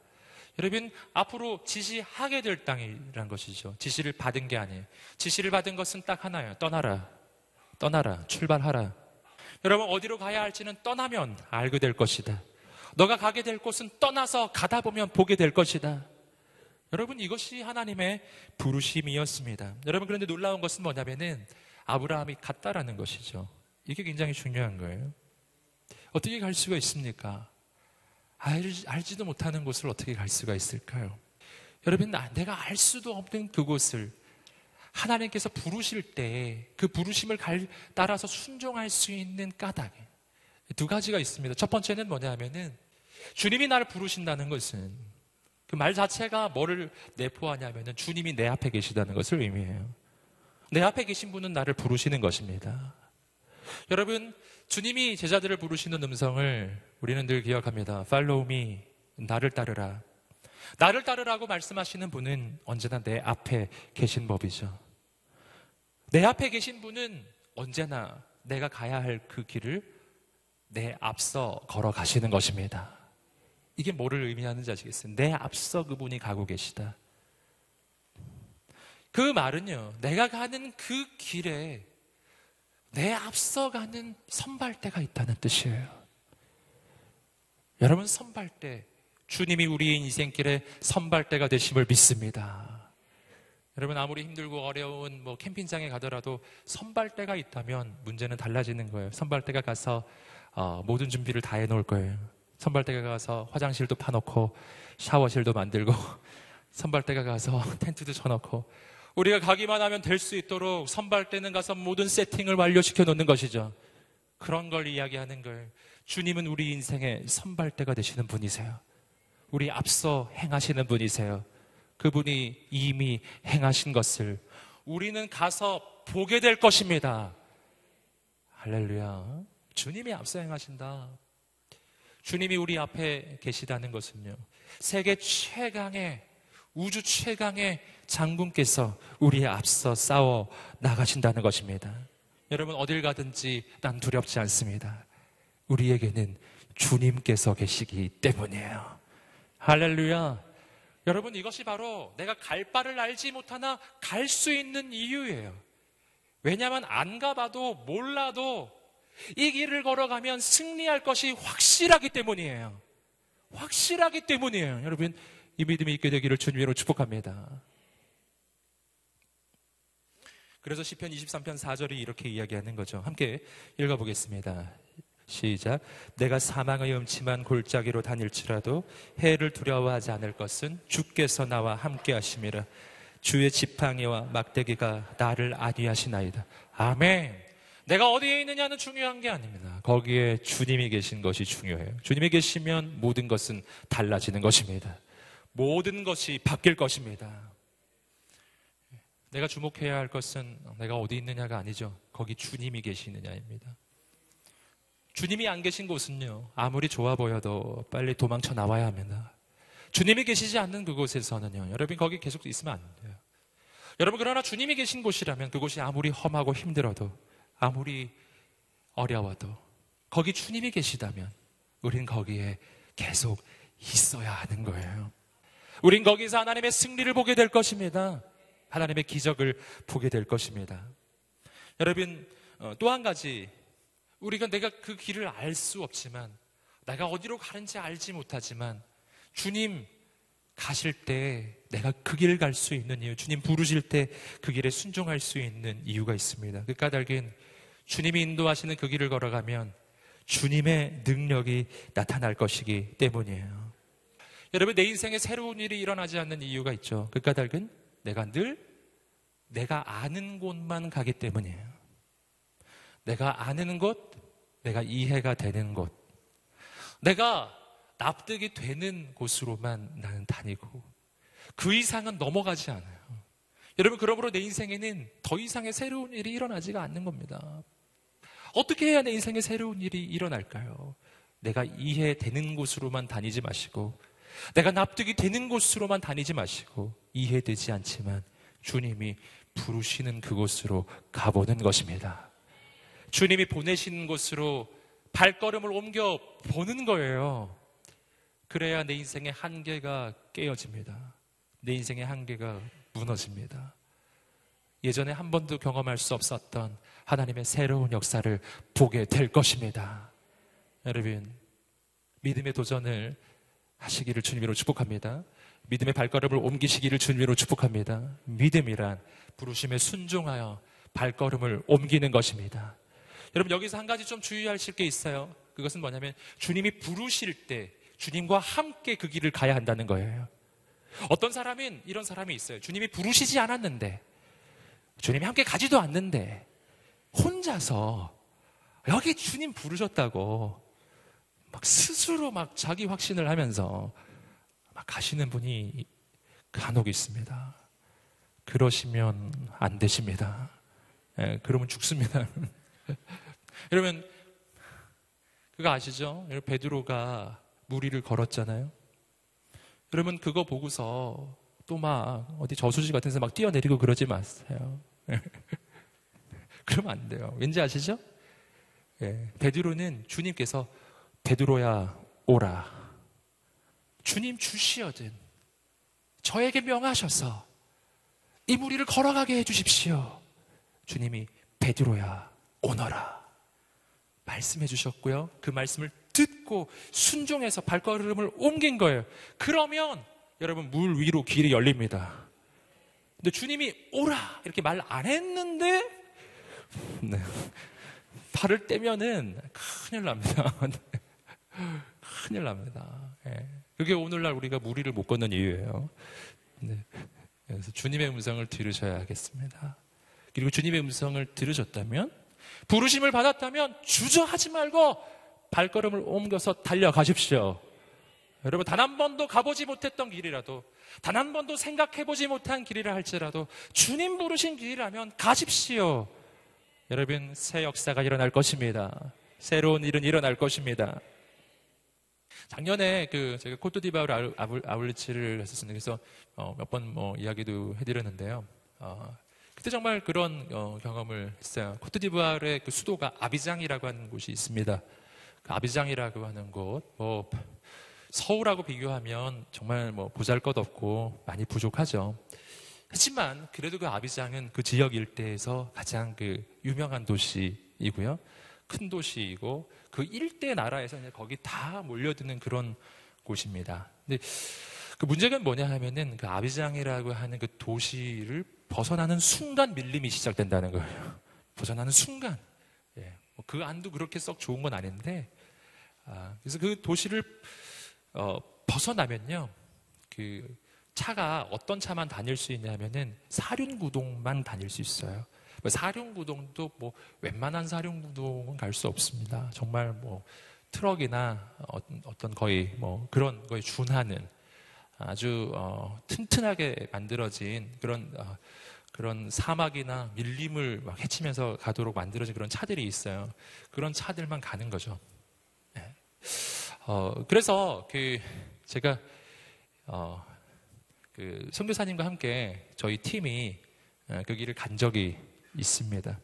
Speaker 1: 여러분, 앞으로 지시하게 될 땅이란 것이죠. 지시를 받은 게 아니에요. 지시를 받은 것은 딱 하나예요. 떠나라. 떠나라. 출발하라. 여러분, 어디로 가야 할지는 떠나면 알게 될 것이다. 너가 가게 될 곳은 떠나서 가다 보면 보게 될 것이다. 여러분, 이것이 하나님의 부르심이었습니다. 여러분, 그런데 놀라운 것은 뭐냐면은 아브라함이 갔다라는 것이죠. 이게 굉장히 중요한 거예요. 어떻게 갈 수가 있습니까? 알, 알지도 못하는 곳을 어떻게 갈 수가 있을까요? 여러분, 내가 알 수도 없는 그곳을 하나님께서 부르실 때 그 부르심을 갈, 따라서 순종할 수 있는 까닭. 두 가지가 있습니다. 첫 번째는 뭐냐면은 주님이 나를 부르신다는 것은 그 말 자체가 뭐를 내포하냐면은 주님이 내 앞에 계시다는 것을 의미해요. 내 앞에 계신 분은 나를 부르시는 것입니다. 여러분, 주님이 제자들을 부르시는 음성을 우리는 늘 기억합니다. Follow me. 나를 따르라. 나를 따르라고 말씀하시는 분은 언제나 내 앞에 계신 법이죠. 내 앞에 계신 분은 언제나 내가 가야 할 그 길을 내 앞서 걸어가시는 것입니다. 이게 뭐를 의미하는지 아시겠어요? 내 앞서 그분이 가고 계시다. 그 말은요, 내가 가는 그 길에 내 앞서가는 선발대가 있다는 뜻이에요. 여러분, 선발대. 주님이 우리의 인생길에 선발대가 되심을 믿습니다. 여러분, 아무리 힘들고 어려운 뭐 캠핑장에 가더라도 선발대가 있다면 문제는 달라지는 거예요. 선발대가 가서 어, 모든 준비를 다 해놓을 거예요. 선발대가 가서 화장실도 파놓고 샤워실도 만들고 [laughs] 선발대가 가서 텐트도 쳐놓고 우리가 가기만 하면 될 수 있도록 선발대는 가서 모든 세팅을 완료시켜 놓는 것이죠. 그런 걸 이야기하는 걸 주님은 우리 인생의 선발대가 되시는 분이세요. 우리 앞서 행하시는 분이세요. 그분이 이미 행하신 것을 우리는 가서 보게 될 것입니다. 할렐루야. 주님이 앞서 행하신다. 주님이 우리 앞에 계시다는 것은요. 세계 최강의 우주 최강의 장군께서 우리의 앞서 싸워 나가신다는 것입니다. 여러분 어딜 가든지 난 두렵지 않습니다. 우리에게는 주님께서 계시기 때문이에요. 할렐루야. 여러분 이것이 바로 내가 갈 바를 알지 못하나 갈 수 있는 이유예요. 왜냐하면 안 가봐도 몰라도 이 길을 걸어가면 승리할 것이 확실하기 때문이에요. 확실하기 때문이에요. 여러분 이 믿음이 있게 되기를 주님으로 축복합니다. 그래서 시편 23편 4절이 이렇게 이야기하는 거죠. 함께 읽어 보겠습니다. 시작. 내가 사망의 음침한 골짜기로 다닐지라도 해를 두려워하지 않을 것은 주께서 나와 함께 하심이라. 주의 지팡이와 막대기가 나를 안위하시나이다. 아멘. 내가 어디에 있느냐는 중요한 게 아닙니다. 거기에 주님이 계신 것이 중요해요. 주님이 계시면 모든 것은 달라지는 것입니다. 모든 것이 바뀔 것입니다. 내가 주목해야 할 것은 내가 어디 있느냐가 아니죠. 거기 주님이 계시느냐입니다. 주님이 안 계신 곳은요, 아무리 좋아 보여도 빨리 도망쳐 나와야 합니다. 주님이 계시지 않는 그곳에서는요, 여러분 거기 계속 있으면 안 돼요. 여러분, 그러나 주님이 계신 곳이라면 그곳이 아무리 험하고 힘들어도, 아무리 어려워도, 거기 주님이 계시다면, 우린 거기에 계속 있어야 하는 거예요. 우린 거기서 하나님의 승리를 보게 될 것입니다. 하나님의 기적을 보게 될 것입니다. 여러분, 어, 또한 가지 우리가 내가 그 길을 알 수 없지만 내가 어디로 가는지 알지 못하지만 주님 가실 때 내가 그 길을 갈 수 있는 이유, 주님 부르실 때 그 길에 순종할 수 있는 이유가 있습니다. 그 까닭은 주님이 인도하시는 그 길을 걸어가면 주님의 능력이 나타날 것이기 때문이에요. 여러분, 내 인생에 새로운 일이 일어나지 않는 이유가 있죠. 그 까닭은 내가 늘 내가 아는 곳만 가기 때문이에요. 내가 아는 곳, 내가 이해가 되는 곳, 내가 납득이 되는 곳으로만 나는 다니고 그 이상은 넘어가지 않아요. 여러분, 그러므로 내 인생에는 더 이상의 새로운 일이 일어나지가 않는 겁니다. 어떻게 해야 내 인생에 새로운 일이 일어날까요? 내가 이해되는 곳으로만 다니지 마시고, 내가 납득이 되는 곳으로만 다니지 마시고, 이해되지 않지만 주님이 부르시는 그곳으로 가보는 것입니다. 주님이 보내시는 곳으로 발걸음을 옮겨 보는 거예요. 그래야 내 인생의 한계가 깨어집니다. 내 인생의 한계가 무너집니다. 예전에 한 번도 경험할 수 없었던 하나님의 새로운 역사를 보게 될 것입니다. 여러분, 믿음의 도전을 하시기를 주님으로 축복합니다. 믿음의 발걸음을 옮기시기를 주님으로 축복합니다. 믿음이란 부르심에 순종하여 발걸음을 옮기는 것입니다. 여러분 여기서 한 가지 좀 주의하실 게 있어요. 그것은 뭐냐면 주님이 부르실 때 주님과 함께 그 길을 가야 한다는 거예요. 어떤 사람은 이런 사람이 있어요. 주님이 부르시지 않았는데 주님이 함께 가지도 않는데 혼자서 여기 주님 부르셨다고 막 스스로 막 자기 확신을 하면서 막 가시는 분이 간혹 있습니다. 그러시면 안 되십니다. 예, 그러면 죽습니다. [laughs] 여러분, 그거 아시죠? 베드로가 무리를 걸었잖아요. 여러분, 그거 보고서 또 막 어디 저수지 같은 데서 막 뛰어내리고 그러지 마세요. [laughs] 그러면 안 돼요. 왠지 아시죠? 예, 베드로는 주님께서 베드로야 오라. 주님 주시어든 저에게 명하셔서 이 무리를 걸어가게 해주십시오. 주님이 베드로야 오너라. 말씀해 주셨고요. 그 말씀을 듣고 순종해서 발걸음을 옮긴 거예요. 그러면 여러분 물 위로 길이 열립니다. 근데 주님이 오라 이렇게 말 안 했는데 네. 발을 떼면은 큰일 납니다. [laughs] 큰일 납니다. 네. 그게 오늘날 우리가 무리를 못 걷는 이유예요. 네. 그래서 주님의 음성을 들으셔야겠습니다. 그리고 주님의 음성을 들으셨다면 부르심을 받았다면 주저하지 말고 발걸음을 옮겨서 달려가십시오. 여러분, 단 한 번도 가보지 못했던 길이라도, 단 한 번도 생각해보지 못한 길이라 할지라도, 주님 부르신 길이라면 가십시오. 여러분, 새 역사가 일어날 것입니다. 새로운 일은 일어날 것입니다. 작년에 그 제가 코트디바르 아울리치를 했었습니다. 그래서 어, 몇번 뭐 이야기도 해드렸는데요. 어, 그때 정말 그런 어, 경험을 했어요. 코트디부아르의 그 수도가 아비장이라고 하는 곳이 있습니다. 그 아비장이라고 하는 곳, 뭐 서울하고 비교하면 정말 뭐 보잘것없고 많이 부족하죠. 하지만 그래도 그 아비장은 그 지역 일대에서 가장 그 유명한 도시이고요. 큰 도시이고 그 일대 나라에서 이제 거기 다 몰려드는 그런 곳입니다. 근데 그 문제가 뭐냐 하면은 그 아비장이라고 하는 그 도시를 벗어나는 순간 밀림이 시작된다는 거예요. [laughs] 벗어나는 순간. 예. 뭐그 안도 그렇게 썩 좋은 건 아닌데, 아, 그래서 그 도시를 어, 벗어나면요, 그 차가 어떤 차만 다닐 수 있냐면은 사륜구동만 다닐 수 있어요. 뭐 사륜구동도 뭐 웬만한 사륜구동은 갈 수 없습니다. 정말 뭐 트럭이나 어떤 거의 뭐 그런 거에 준하는 아주 어, 튼튼하게 만들어진 그런 어, 그런 사막이나 밀림을 막 헤치면서 가도록 만들어진 그런 차들이 있어요. 그런 차들만 가는 거죠. 네. 어, 그래서 그 제가 어, 그 선교사님과 함께 저희 팀이 어, 그간 적이 있습니다.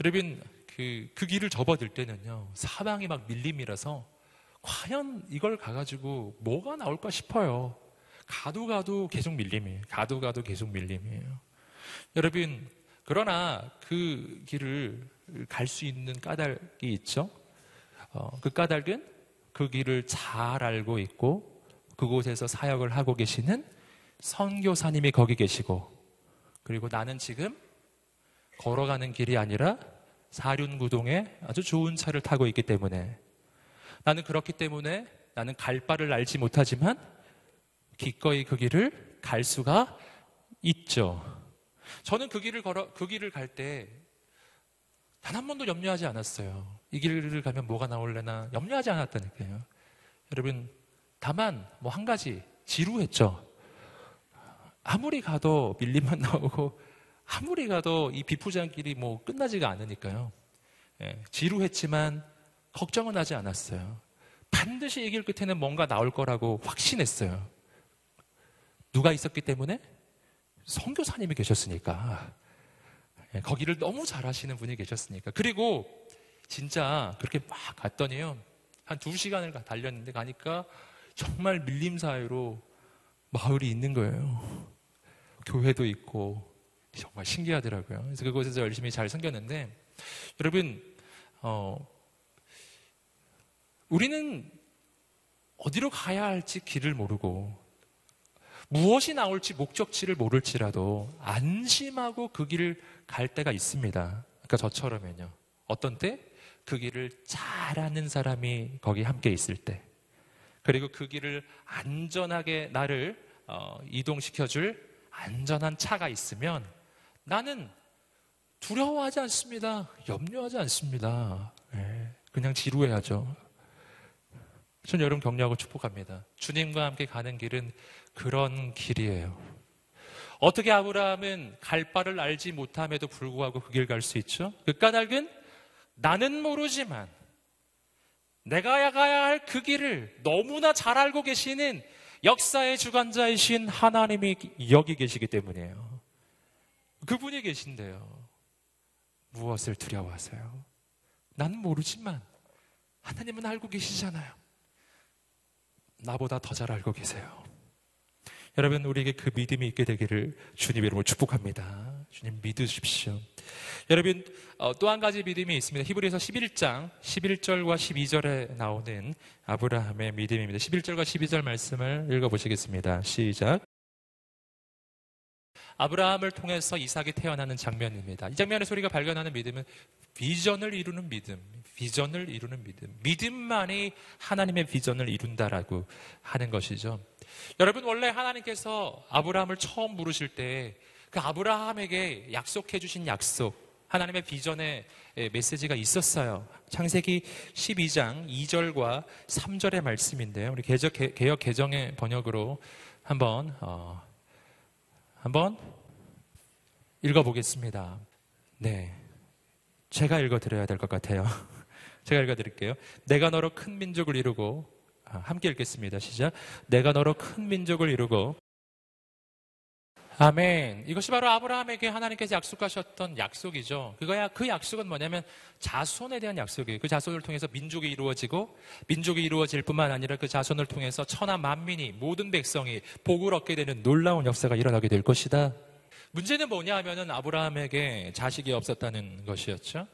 Speaker 1: 여러분 그, 그 길을 접어들 때는요 사방이 막 밀림이라서 과연 이걸 가가지고 뭐가 나올까 싶어요. 가도 가도 계속 밀림이에요. 가도 가도 계속 밀림이에요. 여러분, 그러나 그 길을 갈 수 있는 까닭이 있죠. 어, 그 까닭은 그 길을 잘 알고 있고 그곳에서 사역을 하고 계시는 선교사님이 거기 계시고 그리고 나는 지금 걸어가는 길이 아니라 사륜구동에 아주 좋은 차를 타고 있기 때문에 나는 그렇기 때문에 나는 갈 바를 알지 못하지만 기꺼이 그 길을 갈 수가 있죠. 저는 그 길을 걸어 그 길을 갈 때 단 한 번도 염려하지 않았어요. 이 길을 가면 뭐가 나올래나 염려하지 않았다니까요. 여러분 다만 뭐 한 가지 지루했죠. 아무리 가도 밀림만 [laughs] 나오고 아무리 가도 이 비포장길이 뭐 끝나지가 않으니까요. 예, 지루했지만 걱정은 하지 않았어요. 반드시 이 길 끝에는 뭔가 나올 거라고 확신했어요. 누가 있었기 때문에? 성교사님이 계셨으니까. 예, 거기를 너무 잘 하시는 분이 계셨으니까. 그리고 진짜 그렇게 막 갔더니요. 한 두 시간을 달렸는데 가니까 정말 밀림 사이로 마을이 있는 거예요. 교회도 있고 정말 신기하더라고요. 그래서 그곳에서 열심히 잘 섬겼는데 여러분 어, 우리는 어디로 가야 할지 길을 모르고 무엇이 나올지 목적지를 모를지라도 안심하고 그 길을 갈 때가 있습니다. 그러니까 저처럼은요. 어떤 때? 그 길을 잘 아는 사람이 거기 함께 있을 때. 그리고 그 길을 안전하게 나를 어, 이동시켜줄 안전한 차가 있으면 나는 두려워하지 않습니다. 염려하지 않습니다. 네, 그냥 지루해야죠. 전 여러분 격려하고 축복합니다. 주님과 함께 가는 길은 그런 길이에요. 어떻게 아브라함은 갈 바를 알지 못함에도 불구하고 그 길 갈 수 있죠? 그 까닭은 나는 모르지만 내가 가야 할 그 길을 너무나 잘 알고 계시는 역사의 주관자이신 하나님이 여기 계시기 때문이에요. 그분이 계신데요. 무엇을 두려워하세요? 나는 모르지만 하나님은 알고 계시잖아요. 나보다 더 잘 알고 계세요. 여러분, 우리에게 그 믿음이 있게 되기를 주님 이름으로 축복합니다. 주님 믿으십시오. 여러분, 어, 또한 가지 믿음이 있습니다. 히브리서 11장 11절과 12절에 나오는 아브라함의 믿음입니다. 11절과 12절 말씀을 읽어보시겠습니다. 시작. 아브라함을 통해서 이삭이 태어나는 장면입니다. 이 장면에서 우리가 발견하는 믿음은 비전을 이루는 믿음, 비전을 이루는 믿음, 믿음만이 하나님의 비전을 이룬다라고 하는 것이죠. 여러분 원래 하나님께서 아브라함을 처음 부르실 때 그 아브라함에게 약속해 주신 약속, 하나님의 비전의 메시지가 있었어요. 창세기 12장 2절과 3절의 말씀인데요. 우리 개혁 개정의 번역으로 한번 어, 한번 읽어보겠습니다. 네. 제가 읽어드려야 될 것 같아요. [laughs] 제가 읽어드릴게요. 내가 너로 큰 민족을 이루고, 아, 함께 읽겠습니다. 시작. 내가 너로 큰 민족을 이루고, 아멘. 이것이 바로 아브라함에게 하나님께서 약속하셨던 약속이죠. 그거야, 그 약속은 뭐냐면 자손에 대한 약속이에요. 그 자손을 통해서 민족이 이루어지고, 민족이 이루어질 뿐만 아니라 그 자손을 통해서 천하 만민이, 모든 백성이 복을 얻게 되는 놀라운 역사가 일어나게 될 것이다. 문제는 뭐냐 하면은 아브라함에게 자식이 없었다는 것이었죠.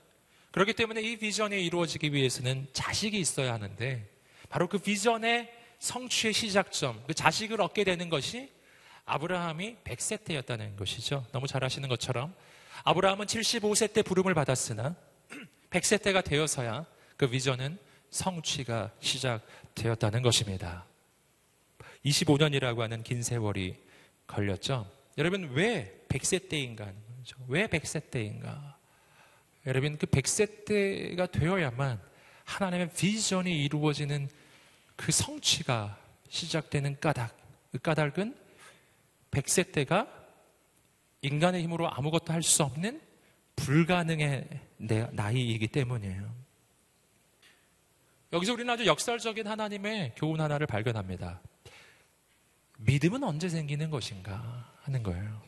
Speaker 1: 그렇기 때문에 이 비전이 이루어지기 위해서는 자식이 있어야 하는데, 바로 그 비전의 성취의 시작점, 그 자식을 얻게 되는 것이 아브라함이 100세 때였다는 것이죠. 너무 잘 아시는 것처럼 아브라함은 75세 때 부름을 받았으나 [clears throat] 100세 때가 되어서야 그 비전은 성취가 시작되었다는 것입니다. 25년이라고 하는 긴 세월이 걸렸죠. 여러분 왜 100세 때인가 하는 거죠. 왜 100세 때인가? 여러분 그 100세 때가 되어야만 하나님의 비전이 이루어지는 그 성취가 시작되는 까닭. 그 까닭은 100세 때가 인간의 힘으로 아무것도 할 수 없는 불가능의 나이이기 때문이에요. 여기서 우리는 아주 역설적인 하나님의 교훈 하나를 발견합니다. 믿음은 언제 생기는 것인가 하는 거예요.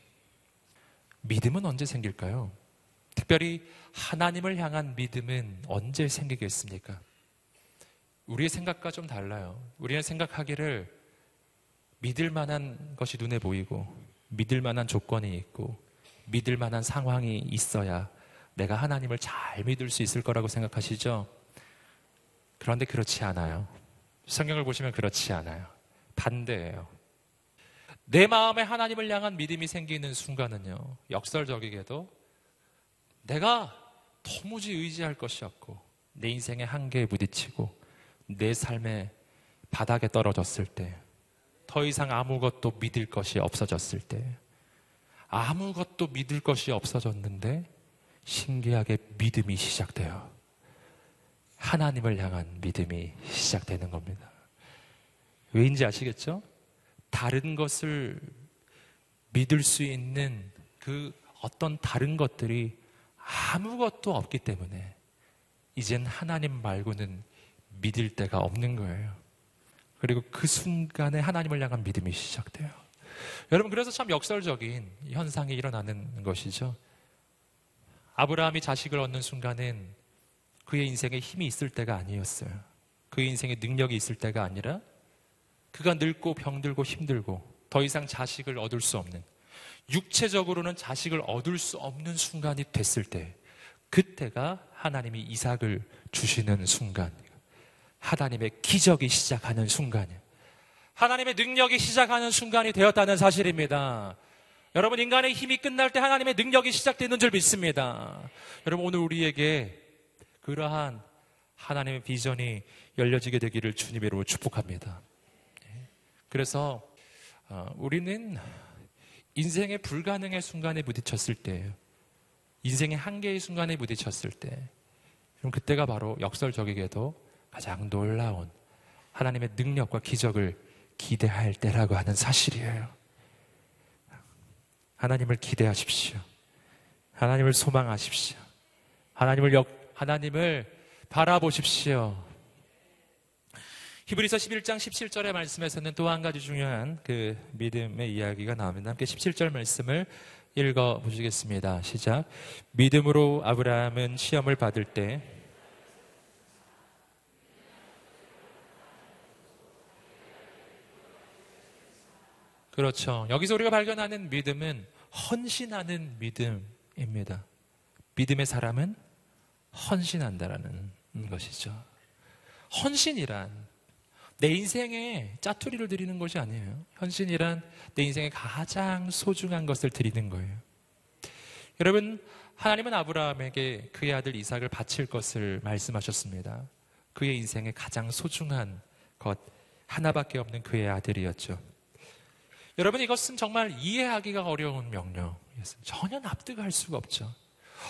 Speaker 1: 믿음은 언제 생길까요? 특별히 하나님을 향한 믿음은 언제 생기겠습니까? 우리의 생각과 좀 달라요. 우리는 생각하기를 믿을 만한 것이 눈에 보이고 믿을 만한 조건이 있고 믿을 만한 상황이 있어야 내가 하나님을 잘 믿을 수 있을 거라고 생각하시죠? 그런데 그렇지 않아요. 성경을 보시면 그렇지 않아요. 반대예요. 내 마음에 하나님을 향한 믿음이 생기는 순간은요, 역설적이게도 내가 도무지 의지할 것이 없고, 내 인생의 한계에 부딪히고, 내 삶의 바닥에 떨어졌을 때, 더 이상 아무것도 믿을 것이 없어졌을 때, 아무것도 믿을 것이 없어졌는데, 신기하게 믿음이 시작돼요. 하나님을 향한 믿음이 시작되는 겁니다. 왜인지 아시겠죠? 다른 것을 믿을 수 있는 그 어떤 다른 것들이 아무것도 없기 때문에 이젠 하나님 말고는 믿을 데가 없는 거예요. 그리고 그 순간에 하나님을 향한 믿음이 시작돼요. 여러분, 그래서 참 역설적인 현상이 일어나는 것이죠. 아브라함이 자식을 얻는 순간엔 그의 인생에 힘이 있을 때가 아니었어요. 그의 인생에 능력이 있을 때가 아니라 그가 늙고 병들고 힘들고 더 이상 자식을 얻을 수 없는 육체적으로는 자식을 얻을 수 없는 순간이 됐을 때 그때가 하나님이 이삭을 주시는 순간 하나님의 기적이 시작하는 순간이에요. 하나님의 능력이 시작하는 순간이 되었다는 사실입니다. 여러분 인간의 힘이 끝날 때 하나님의 능력이 시작되는 줄 믿습니다. 여러분 오늘 우리에게 그러한 하나님의 비전이 열려지게 되기를 주님의 이름으로 축복합니다. 그래서 어, 우리는 인생의 불가능의 순간에 부딪혔을 때, 인생의 한계의 순간에 부딪혔을 때, 그럼 그때가 바로 역설적이게도 가장 놀라운 하나님의 능력과 기적을 기대할 때라고 하는 사실이에요. 하나님을 기대하십시오. 하나님을 소망하십시오. 하나님을 역, 하나님을 바라보십시오. 히브리서 11장 17절의 말씀에서는 또 한 가지 중요한 그 믿음의 이야기가 나옵니다. 함께 17절 말씀을 읽어 보시겠습니다. 시작. 믿음으로 아브라함은 시험을 받을 때 그렇죠. 여기서 우리가 발견하는 믿음은 헌신하는 믿음입니다. 믿음의 사람은 헌신한다라는 것이죠. 헌신이란 내 인생에 짜투리를 드리는 것이 아니에요. 헌신이란 내 인생에 가장 소중한 것을 드리는 거예요. 여러분, 하나님은 아브라함에게 그의 아들 이삭을 바칠 것을 말씀하셨습니다. 그의 인생에 가장 소중한 것 하나밖에 없는 그의 아들이었죠. 여러분, 이것은 정말 이해하기가 어려운 명령이었습니다. 전혀 납득할 수가 없죠.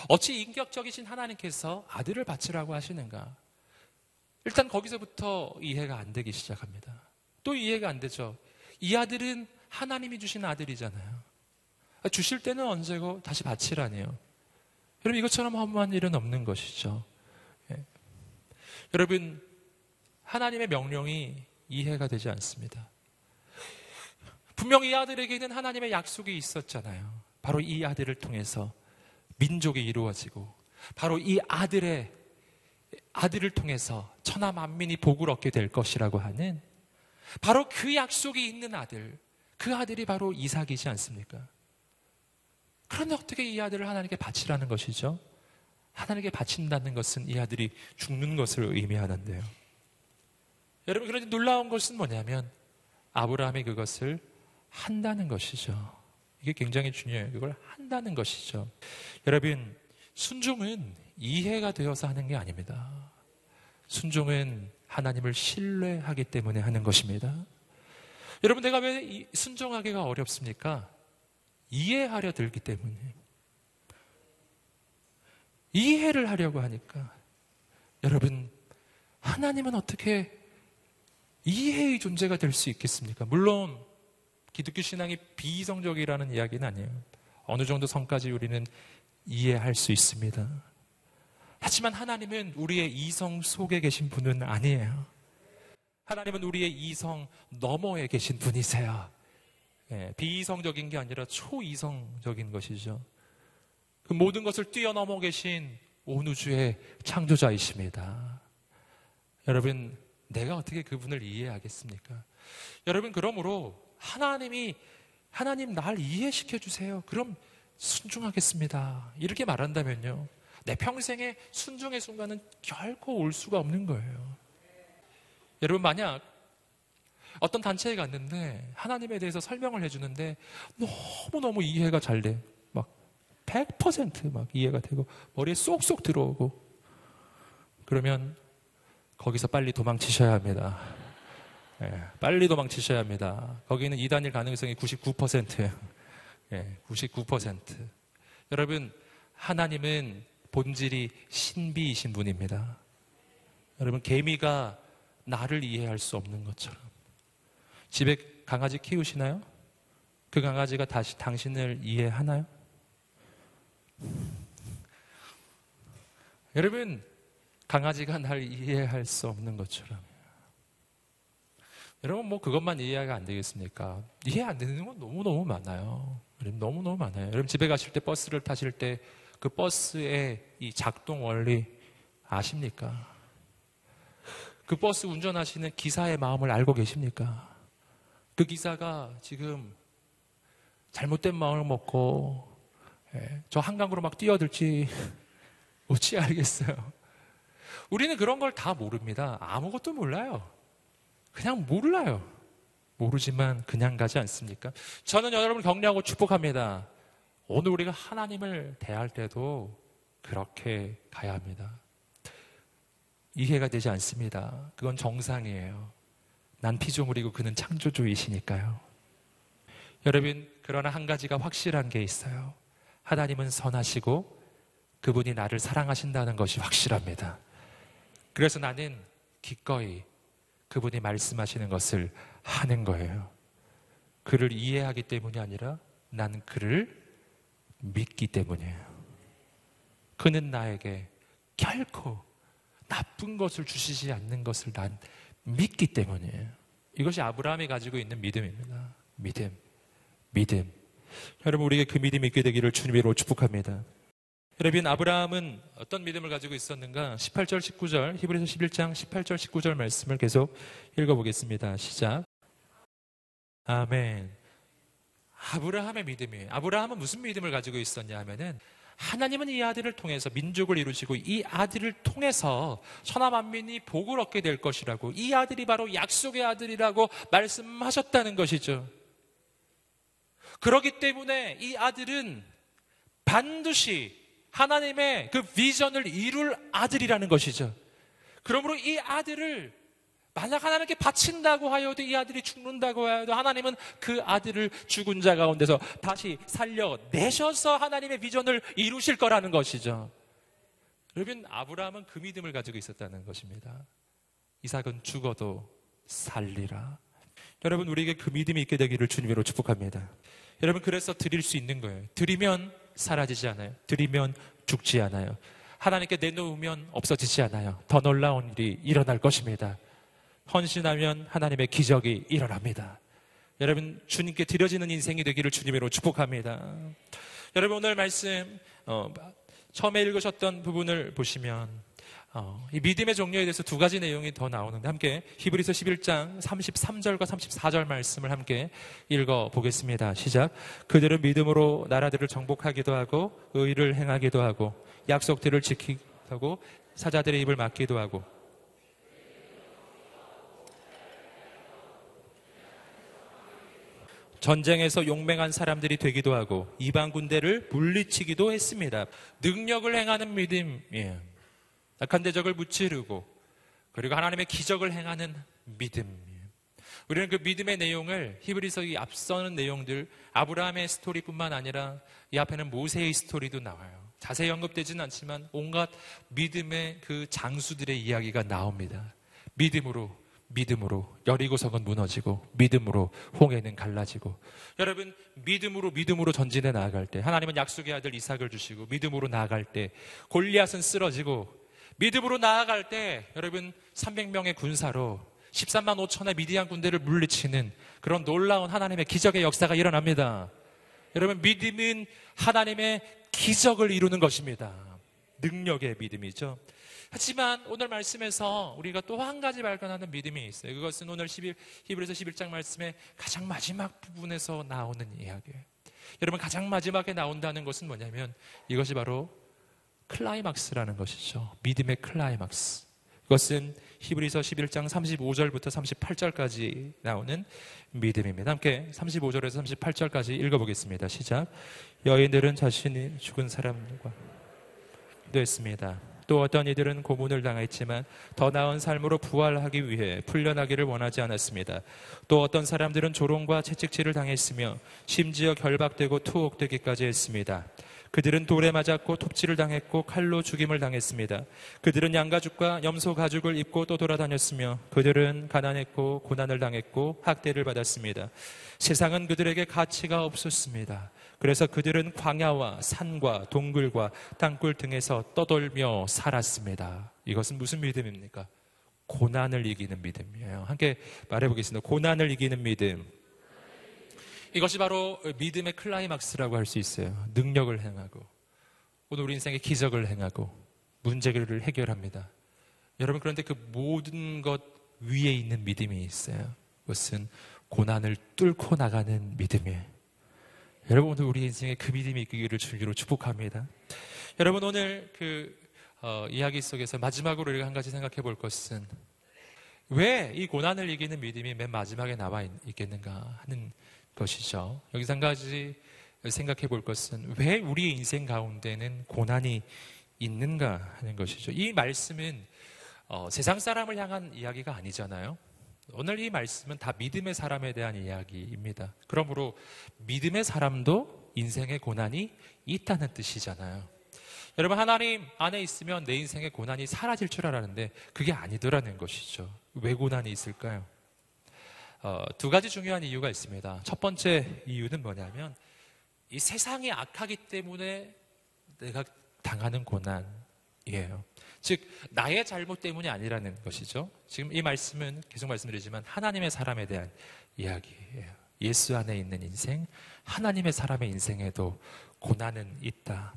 Speaker 1: 어찌 인격적이신 하나님께서 아들을 바치라고 하시는가? 일단 거기서부터 이해가 안 되기 시작합니다. 또 이해가 안 되죠. 이 아들은 하나님이 주신 아들이잖아요. 주실 때는 언제고 다시 바치라니요. 여러분 이것처럼 허무한 일은 없는 것이죠. 예. 여러분 하나님의 명령이 이해가 되지 않습니다. 분명히 이 아들에게는 하나님의 약속이 있었잖아요. 바로 이 아들을 통해서 민족이 이루어지고 바로 이 아들의 아들을 통해서 천하 만민이 복을 얻게 될 것이라고 하는 바로 그 약속이 있는 아들, 그 아들이 바로 이삭이지 않습니까? 그런데 어떻게 이 아들을 하나님께 바치라는 것이죠? 하나님께 바친다는 것은 이 아들이 죽는 것을 의미하는데요. 여러분, 그런데 놀라운 것은 뭐냐면 아브라함이 그것을 한다는 것이죠. 이게 굉장히 중요해요. 그걸 한다는 것이죠. 여러분, 순종은 이해가 되어서 하는 게 아닙니다. 순종은 하나님을 신뢰하기 때문에 하는 것입니다. 여러분, 내가 왜 순종하기가 어렵습니까? 이해하려 들기 때문에. 이해를 하려고 하니까. 여러분, 하나님은 어떻게 이해의 존재가 될 수 있겠습니까? 물론, 기독교 신앙이 비이성적이라는 이야기는 아니에요. 어느 정도 성까지 우리는 이해할 수 있습니다. 하지만 하나님은 우리의 이성 속에 계신 분은 아니에요. 하나님은 우리의 이성 너머에 계신 분이세요. 예, 비이성적인 게 아니라 초이성적인 것이죠. 그 모든 것을 뛰어넘어 계신 온 우주의 창조자이십니다. 여러분, 내가 어떻게 그분을 이해하겠습니까? 여러분, 그러므로 하나님이, 하나님 날 이해시켜 주세요. 그럼 순종하겠습니다. 이렇게 말한다면요. 내 평생의 순종의 순간은 결코 올 수가 없는 거예요. 여러분, 만약 어떤 단체에 갔는데 하나님에 대해서 설명을 해주는데 너무너무 이해가 잘 돼. 막 100%막 이해가 되고 머리에 쏙쏙 들어오고 그러면 거기서 빨리 도망치셔야 합니다. 예, 빨리 도망치셔야 합니다. 거기는 이단일 가능성이 99%예요. 예, 99%. 여러분, 하나님은 본질이 신비이신 분입니다. 여러분, 개미가 나를 이해할 수 없는 것처럼. 집에 강아지 키우시나요? 그 강아지가 다시 당신을 이해하나요? 여러분, 강아지가 날 이해할 수 없는 것처럼. 여러분, 뭐 그것만 이해가 안 되겠습니까? 이해 안 되는 건 너무너무 많아요. 여러분, 너무너무 많아요. 여러분, 집에 가실 때 버스를 타실 때 그 버스의 이 작동 원리 아십니까? 그 버스 운전하시는 기사의 마음을 알고 계십니까? 그 기사가 지금 잘못된 마음을 먹고 예, 저 한강으로 막 뛰어들지 [laughs] 어찌 알겠어요. 우리는 그런 걸 다 모릅니다. 아무것도 몰라요. 그냥 몰라요. 모르지만 그냥 가지 않습니까? 저는 여러분을 격려하고 축복합니다. 오늘 우리가 하나님을 대할 때도 그렇게 가야 합니다. 이해가 되지 않습니다. 그건 정상이에요. 난 피조물이고 그는 창조주이시니까요. 여러분, 그러나 한 가지가 확실한 게 있어요. 하나님은 선하시고 그분이 나를 사랑하신다는 것이 확실합니다. 그래서 나는 기꺼이 그분이 말씀하시는 것을 하는 거예요. 그를 이해하기 때문이 아니라 난 그를 믿기 때문이에요. 그는 나에게 결코 나쁜 것을 주시지 않는 것을 난 믿기 때문이에요. 이것이 아브라함이 가지고 있는 믿음입니다. 믿음. 믿음. 여러분, 우리에게 그 믿음이 있게 되기를 주님으로 축복합니다. 여러분, 아브라함은 어떤 믿음을 가지고 있었는가? 18절, 19절, 히브리서 11장 18절, 19절 말씀을 계속 읽어보겠습니다. 시작. 아멘. 아브라함의 믿음이에요. 아브라함은 무슨 믿음을 가지고 있었냐 하면은 하나님은 이 아들을 통해서 민족을 이루시고 이 아들을 통해서 천하 만민이 복을 얻게 될 것이라고 이 아들이 바로 약속의 아들이라고 말씀하셨다는 것이죠. 그렇기 때문에 이 아들은 반드시 하나님의 그 비전을 이룰 아들이라는 것이죠. 그러므로 이 아들을 만약 하나님께 바친다고 하여도 이 아들이 죽는다고 하여도 하나님은 그 아들을 죽은 자 가운데서 다시 살려내셔서 하나님의 비전을 이루실 거라는 것이죠. 여러분, 아브라함은 그 믿음을 가지고 있었다는 것입니다. 이삭은 죽어도 살리라. 여러분, 우리에게 그 믿음이 있게 되기를 주님으로 축복합니다. 여러분, 그래서 드릴 수 있는 거예요. 드리면 사라지지 않아요. 드리면 죽지 않아요. 하나님께 내놓으면 없어지지 않아요. 더 놀라운 일이 일어날 것입니다. 헌신하면 하나님의 기적이 일어납니다. 여러분 주님께 드려지는 인생이 되기를 주님으로 축복합니다. 여러분 오늘 말씀 어, 처음에 읽으셨던 부분을 보시면 어, 이 믿음의 종류에 대해서 두 가지 내용이 더 나오는데 함께 히브리서 11장 33절과 34절 말씀을 함께 읽어 보겠습니다. 시작. 그들은 믿음으로 나라들을 정복하기도 하고 의를 행하기도 하고 약속들을 지키기도 하고 사자들의 입을 막기도 하고 전쟁에서 용맹한 사람들이 되기도 하고 이방 군대를 물리치기도 했습니다. 능력을 행하는 믿음이에요. 악한 대적을 무찌르고 그리고 하나님의 기적을 행하는 믿음. 우리는 그 믿음의 내용을 히브리서 이 앞서는 내용들 아브라함의 스토리뿐만 아니라 이 앞에는 모세의 스토리도 나와요. 자세히 언급되지는 않지만 온갖 믿음의 그 장수들의 이야기가 나옵니다. 믿음으로 믿음으로 여리고성은 무너지고 믿음으로 홍해는 갈라지고 여러분 믿음으로 믿음으로 전진해 나아갈 때 하나님은 약속의 아들 이삭을 주시고 믿음으로 나아갈 때 골리앗은 쓰러지고 믿음으로 나아갈 때 여러분 300명의 군사로 13만 5천의 미디안 군대를 물리치는 그런 놀라운 하나님의 기적의 역사가 일어납니다. 여러분 믿음은 하나님의 기적을 이루는 것입니다. 능력의 믿음이죠. 하지만 오늘 말씀에서 우리가 또 한 가지 발견하는 믿음이 있어요. 그것은 오늘 11, 히브리서 11장 말씀의 가장 마지막 부분에서 나오는 이야기예요. 여러분 가장 마지막에 나온다는 것은 뭐냐면 이것이 바로 클라이막스라는 것이죠. 믿음의 클라이막스. 그것은 히브리서 11장 35절부터 38절까지 나오는 믿음입니다. 함께 35절에서 38절까지 읽어보겠습니다. 시작. 여인들은 자신이 죽은 사람과 기도했습니다. 또 어떤 이들은 고문을 당했지만 더 나은 삶으로 부활하기 위해 풀려나기를 원하지 않았습니다. 또 어떤 사람들은 조롱과 채찍질을 당했으며 심지어 결박되고 투옥되기까지 했습니다. 그들은 돌에 맞았고 톱질을 당했고 칼로 죽임을 당했습니다. 그들은 양가죽과 염소 가죽을 입고 또 돌아다녔으며 그들은 가난했고 고난을 당했고 학대를 받았습니다. 세상은 그들에게 가치가 없었습니다. 그래서 그들은 광야와 산과 동굴과 땅굴 등에서 떠돌며 살았습니다. 이것은 무슨 믿음입니까? 고난을 이기는 믿음이에요. 함께 말해보겠습니다. 고난을 이기는 믿음. 이것이 바로 믿음의 클라이막스라고 할 수 있어요. 능력을 행하고 오늘 우리 인생의 기적을 행하고 문제를 해결합니다. 여러분 그런데 그 모든 것 위에 있는 믿음이 있어요. 그것은 고난을 뚫고 나가는 믿음이에요. 여러분 오늘 우리 인생에 그 믿음이 있기를 주기로 축복합니다. 여러분 오늘 그 어, 이야기 속에서 마지막으로 우리가 한 가지 생각해 볼 것은 왜 이 고난을 이기는 믿음이 맨 마지막에 나와 있, 겠는가 하는 것이죠. 여기서 한 가지 생각해 볼 것은 왜 우리의 인생 가운데는 고난이 있는가 하는 것이죠. 이 말씀은 어, 세상 사람을 향한 이야기가 아니잖아요. 오늘 이 말씀은 다 믿음의 사람에 대한 이야기입니다. 그러므로 믿음의 사람도 인생의 고난이 있다는 뜻이잖아요. 여러분, 하나님 안에 있으면 내 인생의 고난이 사라질 줄 알았는데 그게 아니더라는 것이죠. 왜 고난이 있을까요? 어, 두 가지 중요한 이유가 있습니다. 첫 번째 이유는 뭐냐면 이 세상이 악하기 때문에 내가 당하는 고난이에요. 즉 나의 잘못 때문이 아니라는 것이죠. 지금 이 말씀은 계속 말씀드리지만 하나님의 사람에 대한 이야기예요. 예수 안에 있는 인생, 하나님의 사람의 인생에도 고난은 있다.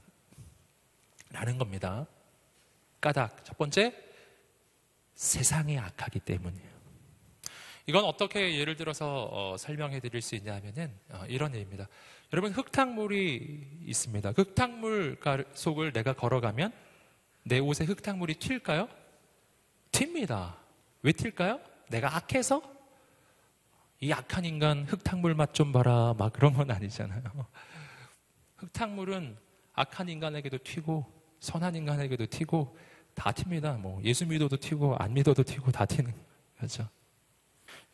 Speaker 1: 라는 겁니다. 까닭. 첫 번째, 세상이 악하기 때문이에요. 이건 어떻게 예를 들어서 어, 설명해 드릴 수 있냐면은 어, 이런 얘기입니다. 여러분 흙탕물이 있습니다. 흙탕물 속을 내가 걸어가면 내 옷에 흙탕물이 튈까요? 튑니다. 왜 튈까요? 내가 악해서? 이 악한 인간 흙탕물 맛 좀 봐라. 막 그런 건 아니잖아요. 흙탕물은 악한 인간에게도 튀고 선한 인간에게도 튀고 다 튑니다. 뭐 예수 믿어도 튀고 안 믿어도 튀고 다 튀는 거죠.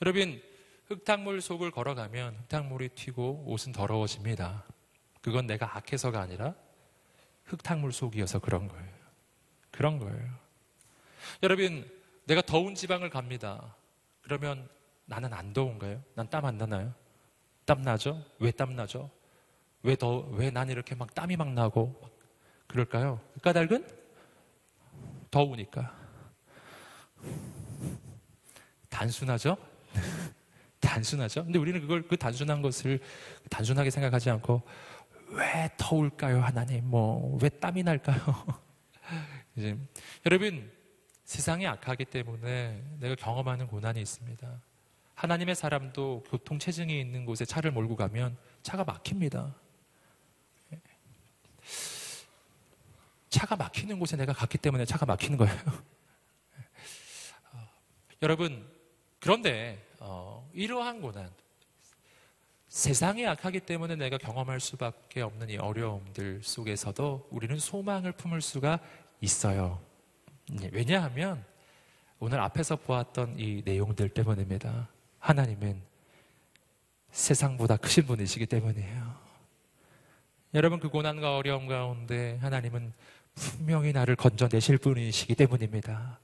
Speaker 1: 여러분 흙탕물 속을 걸어가면 흙탕물이 튀고 옷은 더러워집니다. 그건 내가 악해서가 아니라 흙탕물 속이어서 그런 거예요. 그런 거예요. 여러분, 내가 더운 지방을 갑니다. 그러면 나는 안 더운가요? 난 땀 안 나나요? 땀 나죠? 왜 땀 나죠? 왜 더, 왜 난 이렇게 막 땀이 막 나고 그럴까요? 그 까닭은 더우니까. 단순하죠? [laughs] 단순하죠? 근데 우리는 그걸, 그 단순한 것을 단순하게 생각하지 않고 왜 더울까요, 하나님? 뭐, 왜 땀이 날까요? [laughs] 이제 여러분 세상이 악하기 때문에 내가 경험하는 고난이 있습니다. 하나님의 사람도 교통 체증이 있는 곳에 차를 몰고 가면 차가 막힙니다. 차가 막히는 곳에 내가 갔기 때문에 차가 막히는 거예요. 어, [laughs] 여러분, 그런데 어, 이러한 고난, 세상이 악하기 때문에 내가 경험할 수밖에 없는 이 어려움들 속에서도 우리는 소망을 품을 수가 있어요. 네, 왜냐하면 오늘 앞에서 보았던 이 내용들 때문입니다. 하나님은 세상보다 크신 분이시기 때문이에요. 여러분 그 고난과 어려움 가운데 하나님은 분명히 나를 건져내실 분이시기 때문입니다.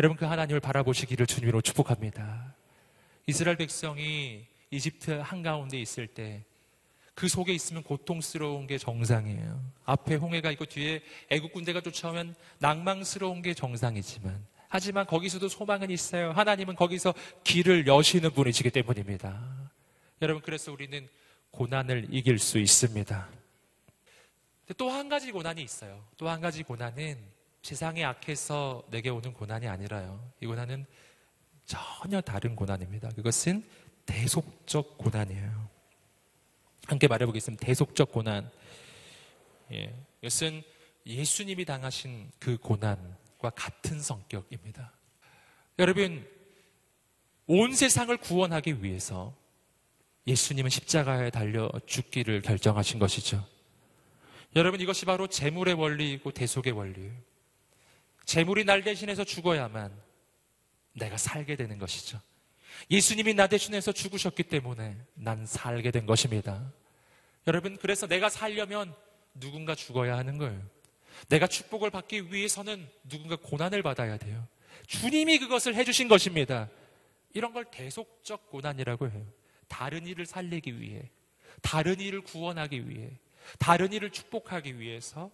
Speaker 1: 여러분 그 하나님을 바라보시기를 주님으로 축복합니다. 이스라엘 백성이 이집트 한가운데 있을 때 그 속에 있으면 고통스러운 게 정상이에요. 앞에 홍해가 있고 뒤에 애국 군대가 쫓아오면 낭망스러운 게 정상이지만 하지만 거기서도 소망은 있어요. 하나님은 거기서 길을 여시는 분이시기 때문입니다. 여러분 그래서 우리는 고난을 이길 수 있습니다. 또 한 가지 고난이 있어요. 또 한 가지 고난은 세상이 악해서 내게 오는 고난이 아니라요. 이 고난은 전혀 다른 고난입니다. 그것은 대속적 고난이에요. 함께 말해보겠습니다. 대속적 고난. 예. 이것은 예수님이 당하신 그 고난과 같은 성격입니다. 여러분, 온 세상을 구원하기 위해서 예수님은 십자가에 달려 죽기를 결정하신 것이죠. 여러분, 이것이 바로 재물의 원리이고 대속의 원리예요. 재물이 날 대신해서 죽어야만 내가 살게 되는 것이죠. 예수님이 나 대신해서 죽으셨기 때문에 난 살게 된 것입니다. 여러분, 그래서 내가 살려면 누군가 죽어야 하는 거예요. 내가 축복을 받기 위해서는 누군가 고난을 받아야 돼요. 주님이 그것을 해주신 것입니다. 이런 걸 대속적 고난이라고 해요. 다른 일을 살리기 위해, 다른 일을 구원하기 위해, 다른 일을 축복하기 위해서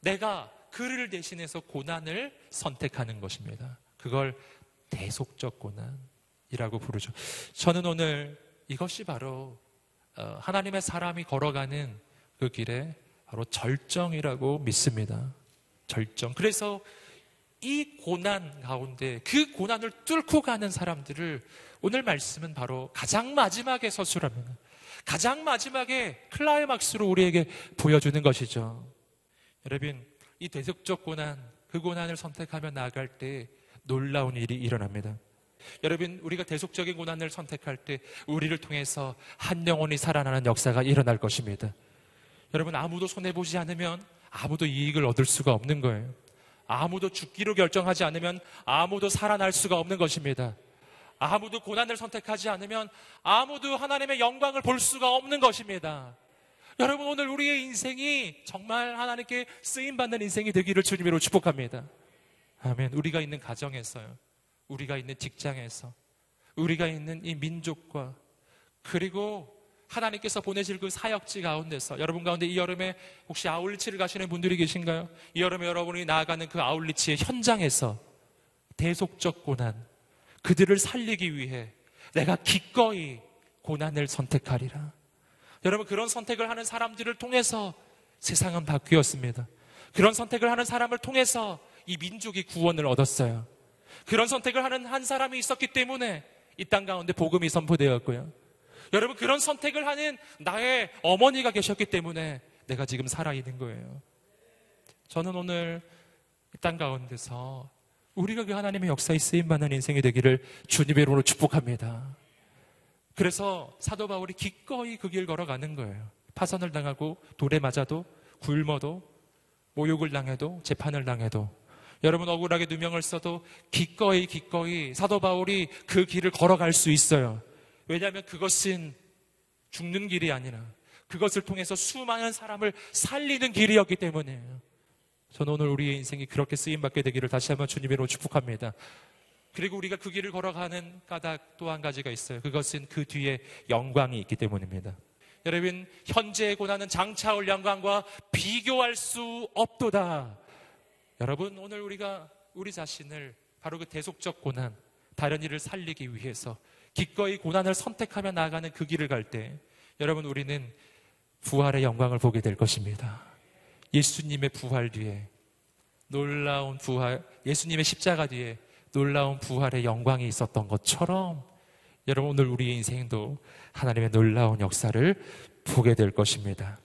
Speaker 1: 내가 그를 대신해서 고난을 선택하는 것입니다. 그걸 대속적 고난이라고 부르죠. 저는 오늘 이것이 바로 어, 하나님의 사람이 걸어가는 그 길에 바로 절정이라고 믿습니다. 절정. 그래서 이 고난 가운데 그 고난을 뚫고 가는 사람들을 오늘 말씀은 바로 가장 마지막에 서술합니다. 가장 마지막에 클라이막스로 우리에게 보여주는 것이죠. 여러분, 이 대속적 고난, 그 고난을 선택하며 나아갈 때 놀라운 일이 일어납니다. 여러분, 우리가 대속적인 고난을 선택할 때 우리를 통해서 한 영혼이 살아나는 역사가 일어날 것입니다. 여러분, 아무도 손해보지 않으면 아무도 이익을 얻을 수가 없는 거예요. 아무도 죽기로 결정하지 않으면 아무도 살아날 수가 없는 것입니다. 아무도 고난을 선택하지 않으면 아무도 하나님의 영광을 볼 수가 없는 것입니다. 여러분, 오늘 우리의 인생이 정말 하나님께 쓰임 받는 인생이 되기를 주님으로 축복합니다. 아멘. 우리가 있는 가정에서요. 우리가 있는 직장에서. 우리가 있는 이 민족과 그리고 하나님께서 보내실 그 사역지 가운데서 여러분 가운데 이 여름에 혹시 아울리치를 가시는 분들이 계신가요? 이 여름에 여러분이 나아가는 그 아울리치의 현장에서 대속적 고난, 그들을 살리기 위해 내가 기꺼이 고난을 선택하리라. 여러분 그런 선택을 하는 사람들을 통해서 세상은 바뀌었습니다. 그런 선택을 하는 사람을 통해서 이 민족이 구원을 얻었어요. 그런 선택을 하는 한 사람이 있었기 때문에 이 땅 가운데 복음이 선포되었고요. 여러분 그런 선택을 하는 나의 어머니가 계셨기 때문에 내가 지금 살아 있는 거예요. 저는 오늘 이 땅 가운데서 우리가 그 하나님의 역사에 쓰임 받는 인생이 되기를 주님의 이름으로 축복합니다. 그래서 사도 바울이 기꺼이 그 길 걸어가는 거예요. 파선을 당하고 돌에 맞아도 굶어도 모욕을 당해도 재판을 당해도 여러분 억울하게 누명을 써도 기꺼이 기꺼이 사도 바울이 그 길을 걸어갈 수 있어요. 왜냐하면 그것은 죽는 길이 아니라 그것을 통해서 수많은 사람을 살리는 길이었기 때문이에요. 저는 오늘 우리의 인생이 그렇게 쓰임받게 되기를 다시 한번 주님으로 축복합니다. 그리고 우리가 그 길을 걸어가는 까닭 또 한 가지가 있어요. 그것은 그 뒤에 영광이 있기 때문입니다. 여러분, 현재의 고난은 장차 올 영광과 비교할 수 없도다. 여러분, 오늘 우리가 우리 자신을 바로 그 대속적 고난, 다른 일을 살리기 위해서 기꺼이 고난을 선택하며 나아가는 그 길을 갈 때 여러분 우리는 부활의 영광을 보게 될 것입니다. 예수님의 부활 뒤에 놀라운 부활, 예수님의 십자가 뒤에 놀라운 부활의 영광이 있었던 것처럼 여러분 오늘 우리의 인생도 하나님의 놀라운 역사를 보게 될 것입니다.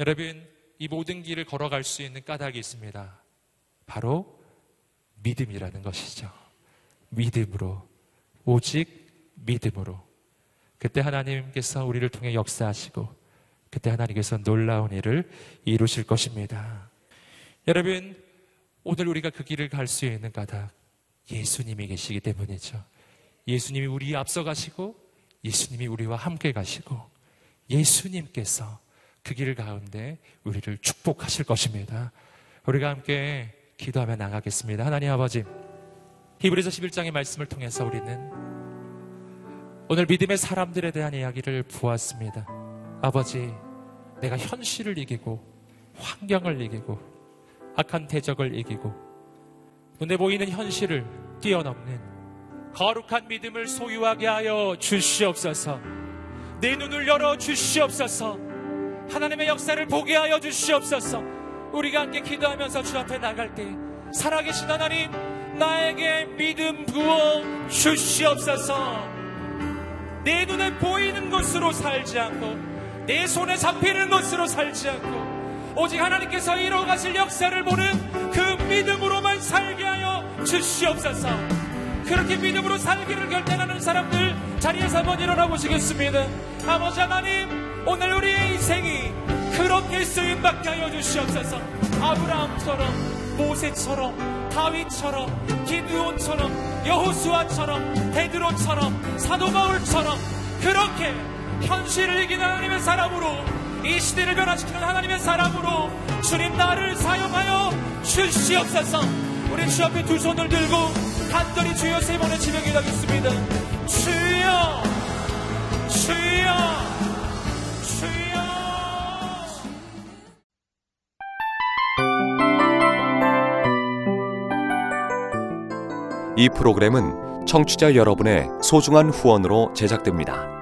Speaker 1: 여러분 이 모든 길을 걸어갈 수 있는 까닭이 있습니다. 바로 믿음이라는 것이죠. 믿음으로 오직 믿음으로 그때 하나님께서 우리를 통해 역사하시고 그때 하나님께서 놀라운 일을 이루실 것입니다. 여러분, 오늘 우리가 그 길을 갈 수 있는 까닭 예수님이 계시기 때문이죠. 예수님이 우리 앞서 가시고 예수님이 우리와 함께 가시고 예수님께서 그 길 가운데 우리를 축복하실 것입니다. 우리가 함께 기도하며 나가겠습니다. 하나님 아버지, 히브리서 11장의 말씀을 통해서 우리는 오늘 믿음의 사람들에 대한 이야기를 보았습니다. 아버지, 내가 현실을 이기고 환경을 이기고 악한 대적을 이기고 눈에 보이는 현실을 뛰어넘는 거룩한 믿음을 소유하게 하여 주시옵소서. 내 눈을 열어 주시옵소서. 하나님의 역사를 보게 하여 주시옵소서. 우리가 함께 기도하면서 주 앞에 나갈 때 살아계신 하나님 나에게 믿음 부어 주시옵소서. 내 눈에 보이는 것으로 살지 않고 내 손에 잡히는 것으로 살지 않고 오직 하나님께서 이루어가실 역사를 보는 그 살게 하여 주시옵소서. 그렇게 믿음으로 살기를 결단하는 사람들 자리에서 한번 일어나 보시겠습니다. 아버지 하나님, 오늘 우리의 인생이 그렇게 쓰임받게 하여 주시옵소서. 아브라함처럼, 모세처럼, 다윗처럼, 기드온처럼, 여호수아처럼, 베드로처럼, 사도 바울처럼 그렇게 현실을 이기는 하나님의 사람으로 이 시대를 변화시키는 하나님의 사람으로 주님 나를 사용하여 주시옵소서. 우리 주 앞에 두 손을 들고 간절히 주여 세 번의 지명 기도하겠습니다. 주여, 주여.
Speaker 2: 이 프로그램은 청취자 여러분의 소중한 후원으로 제작됩니다.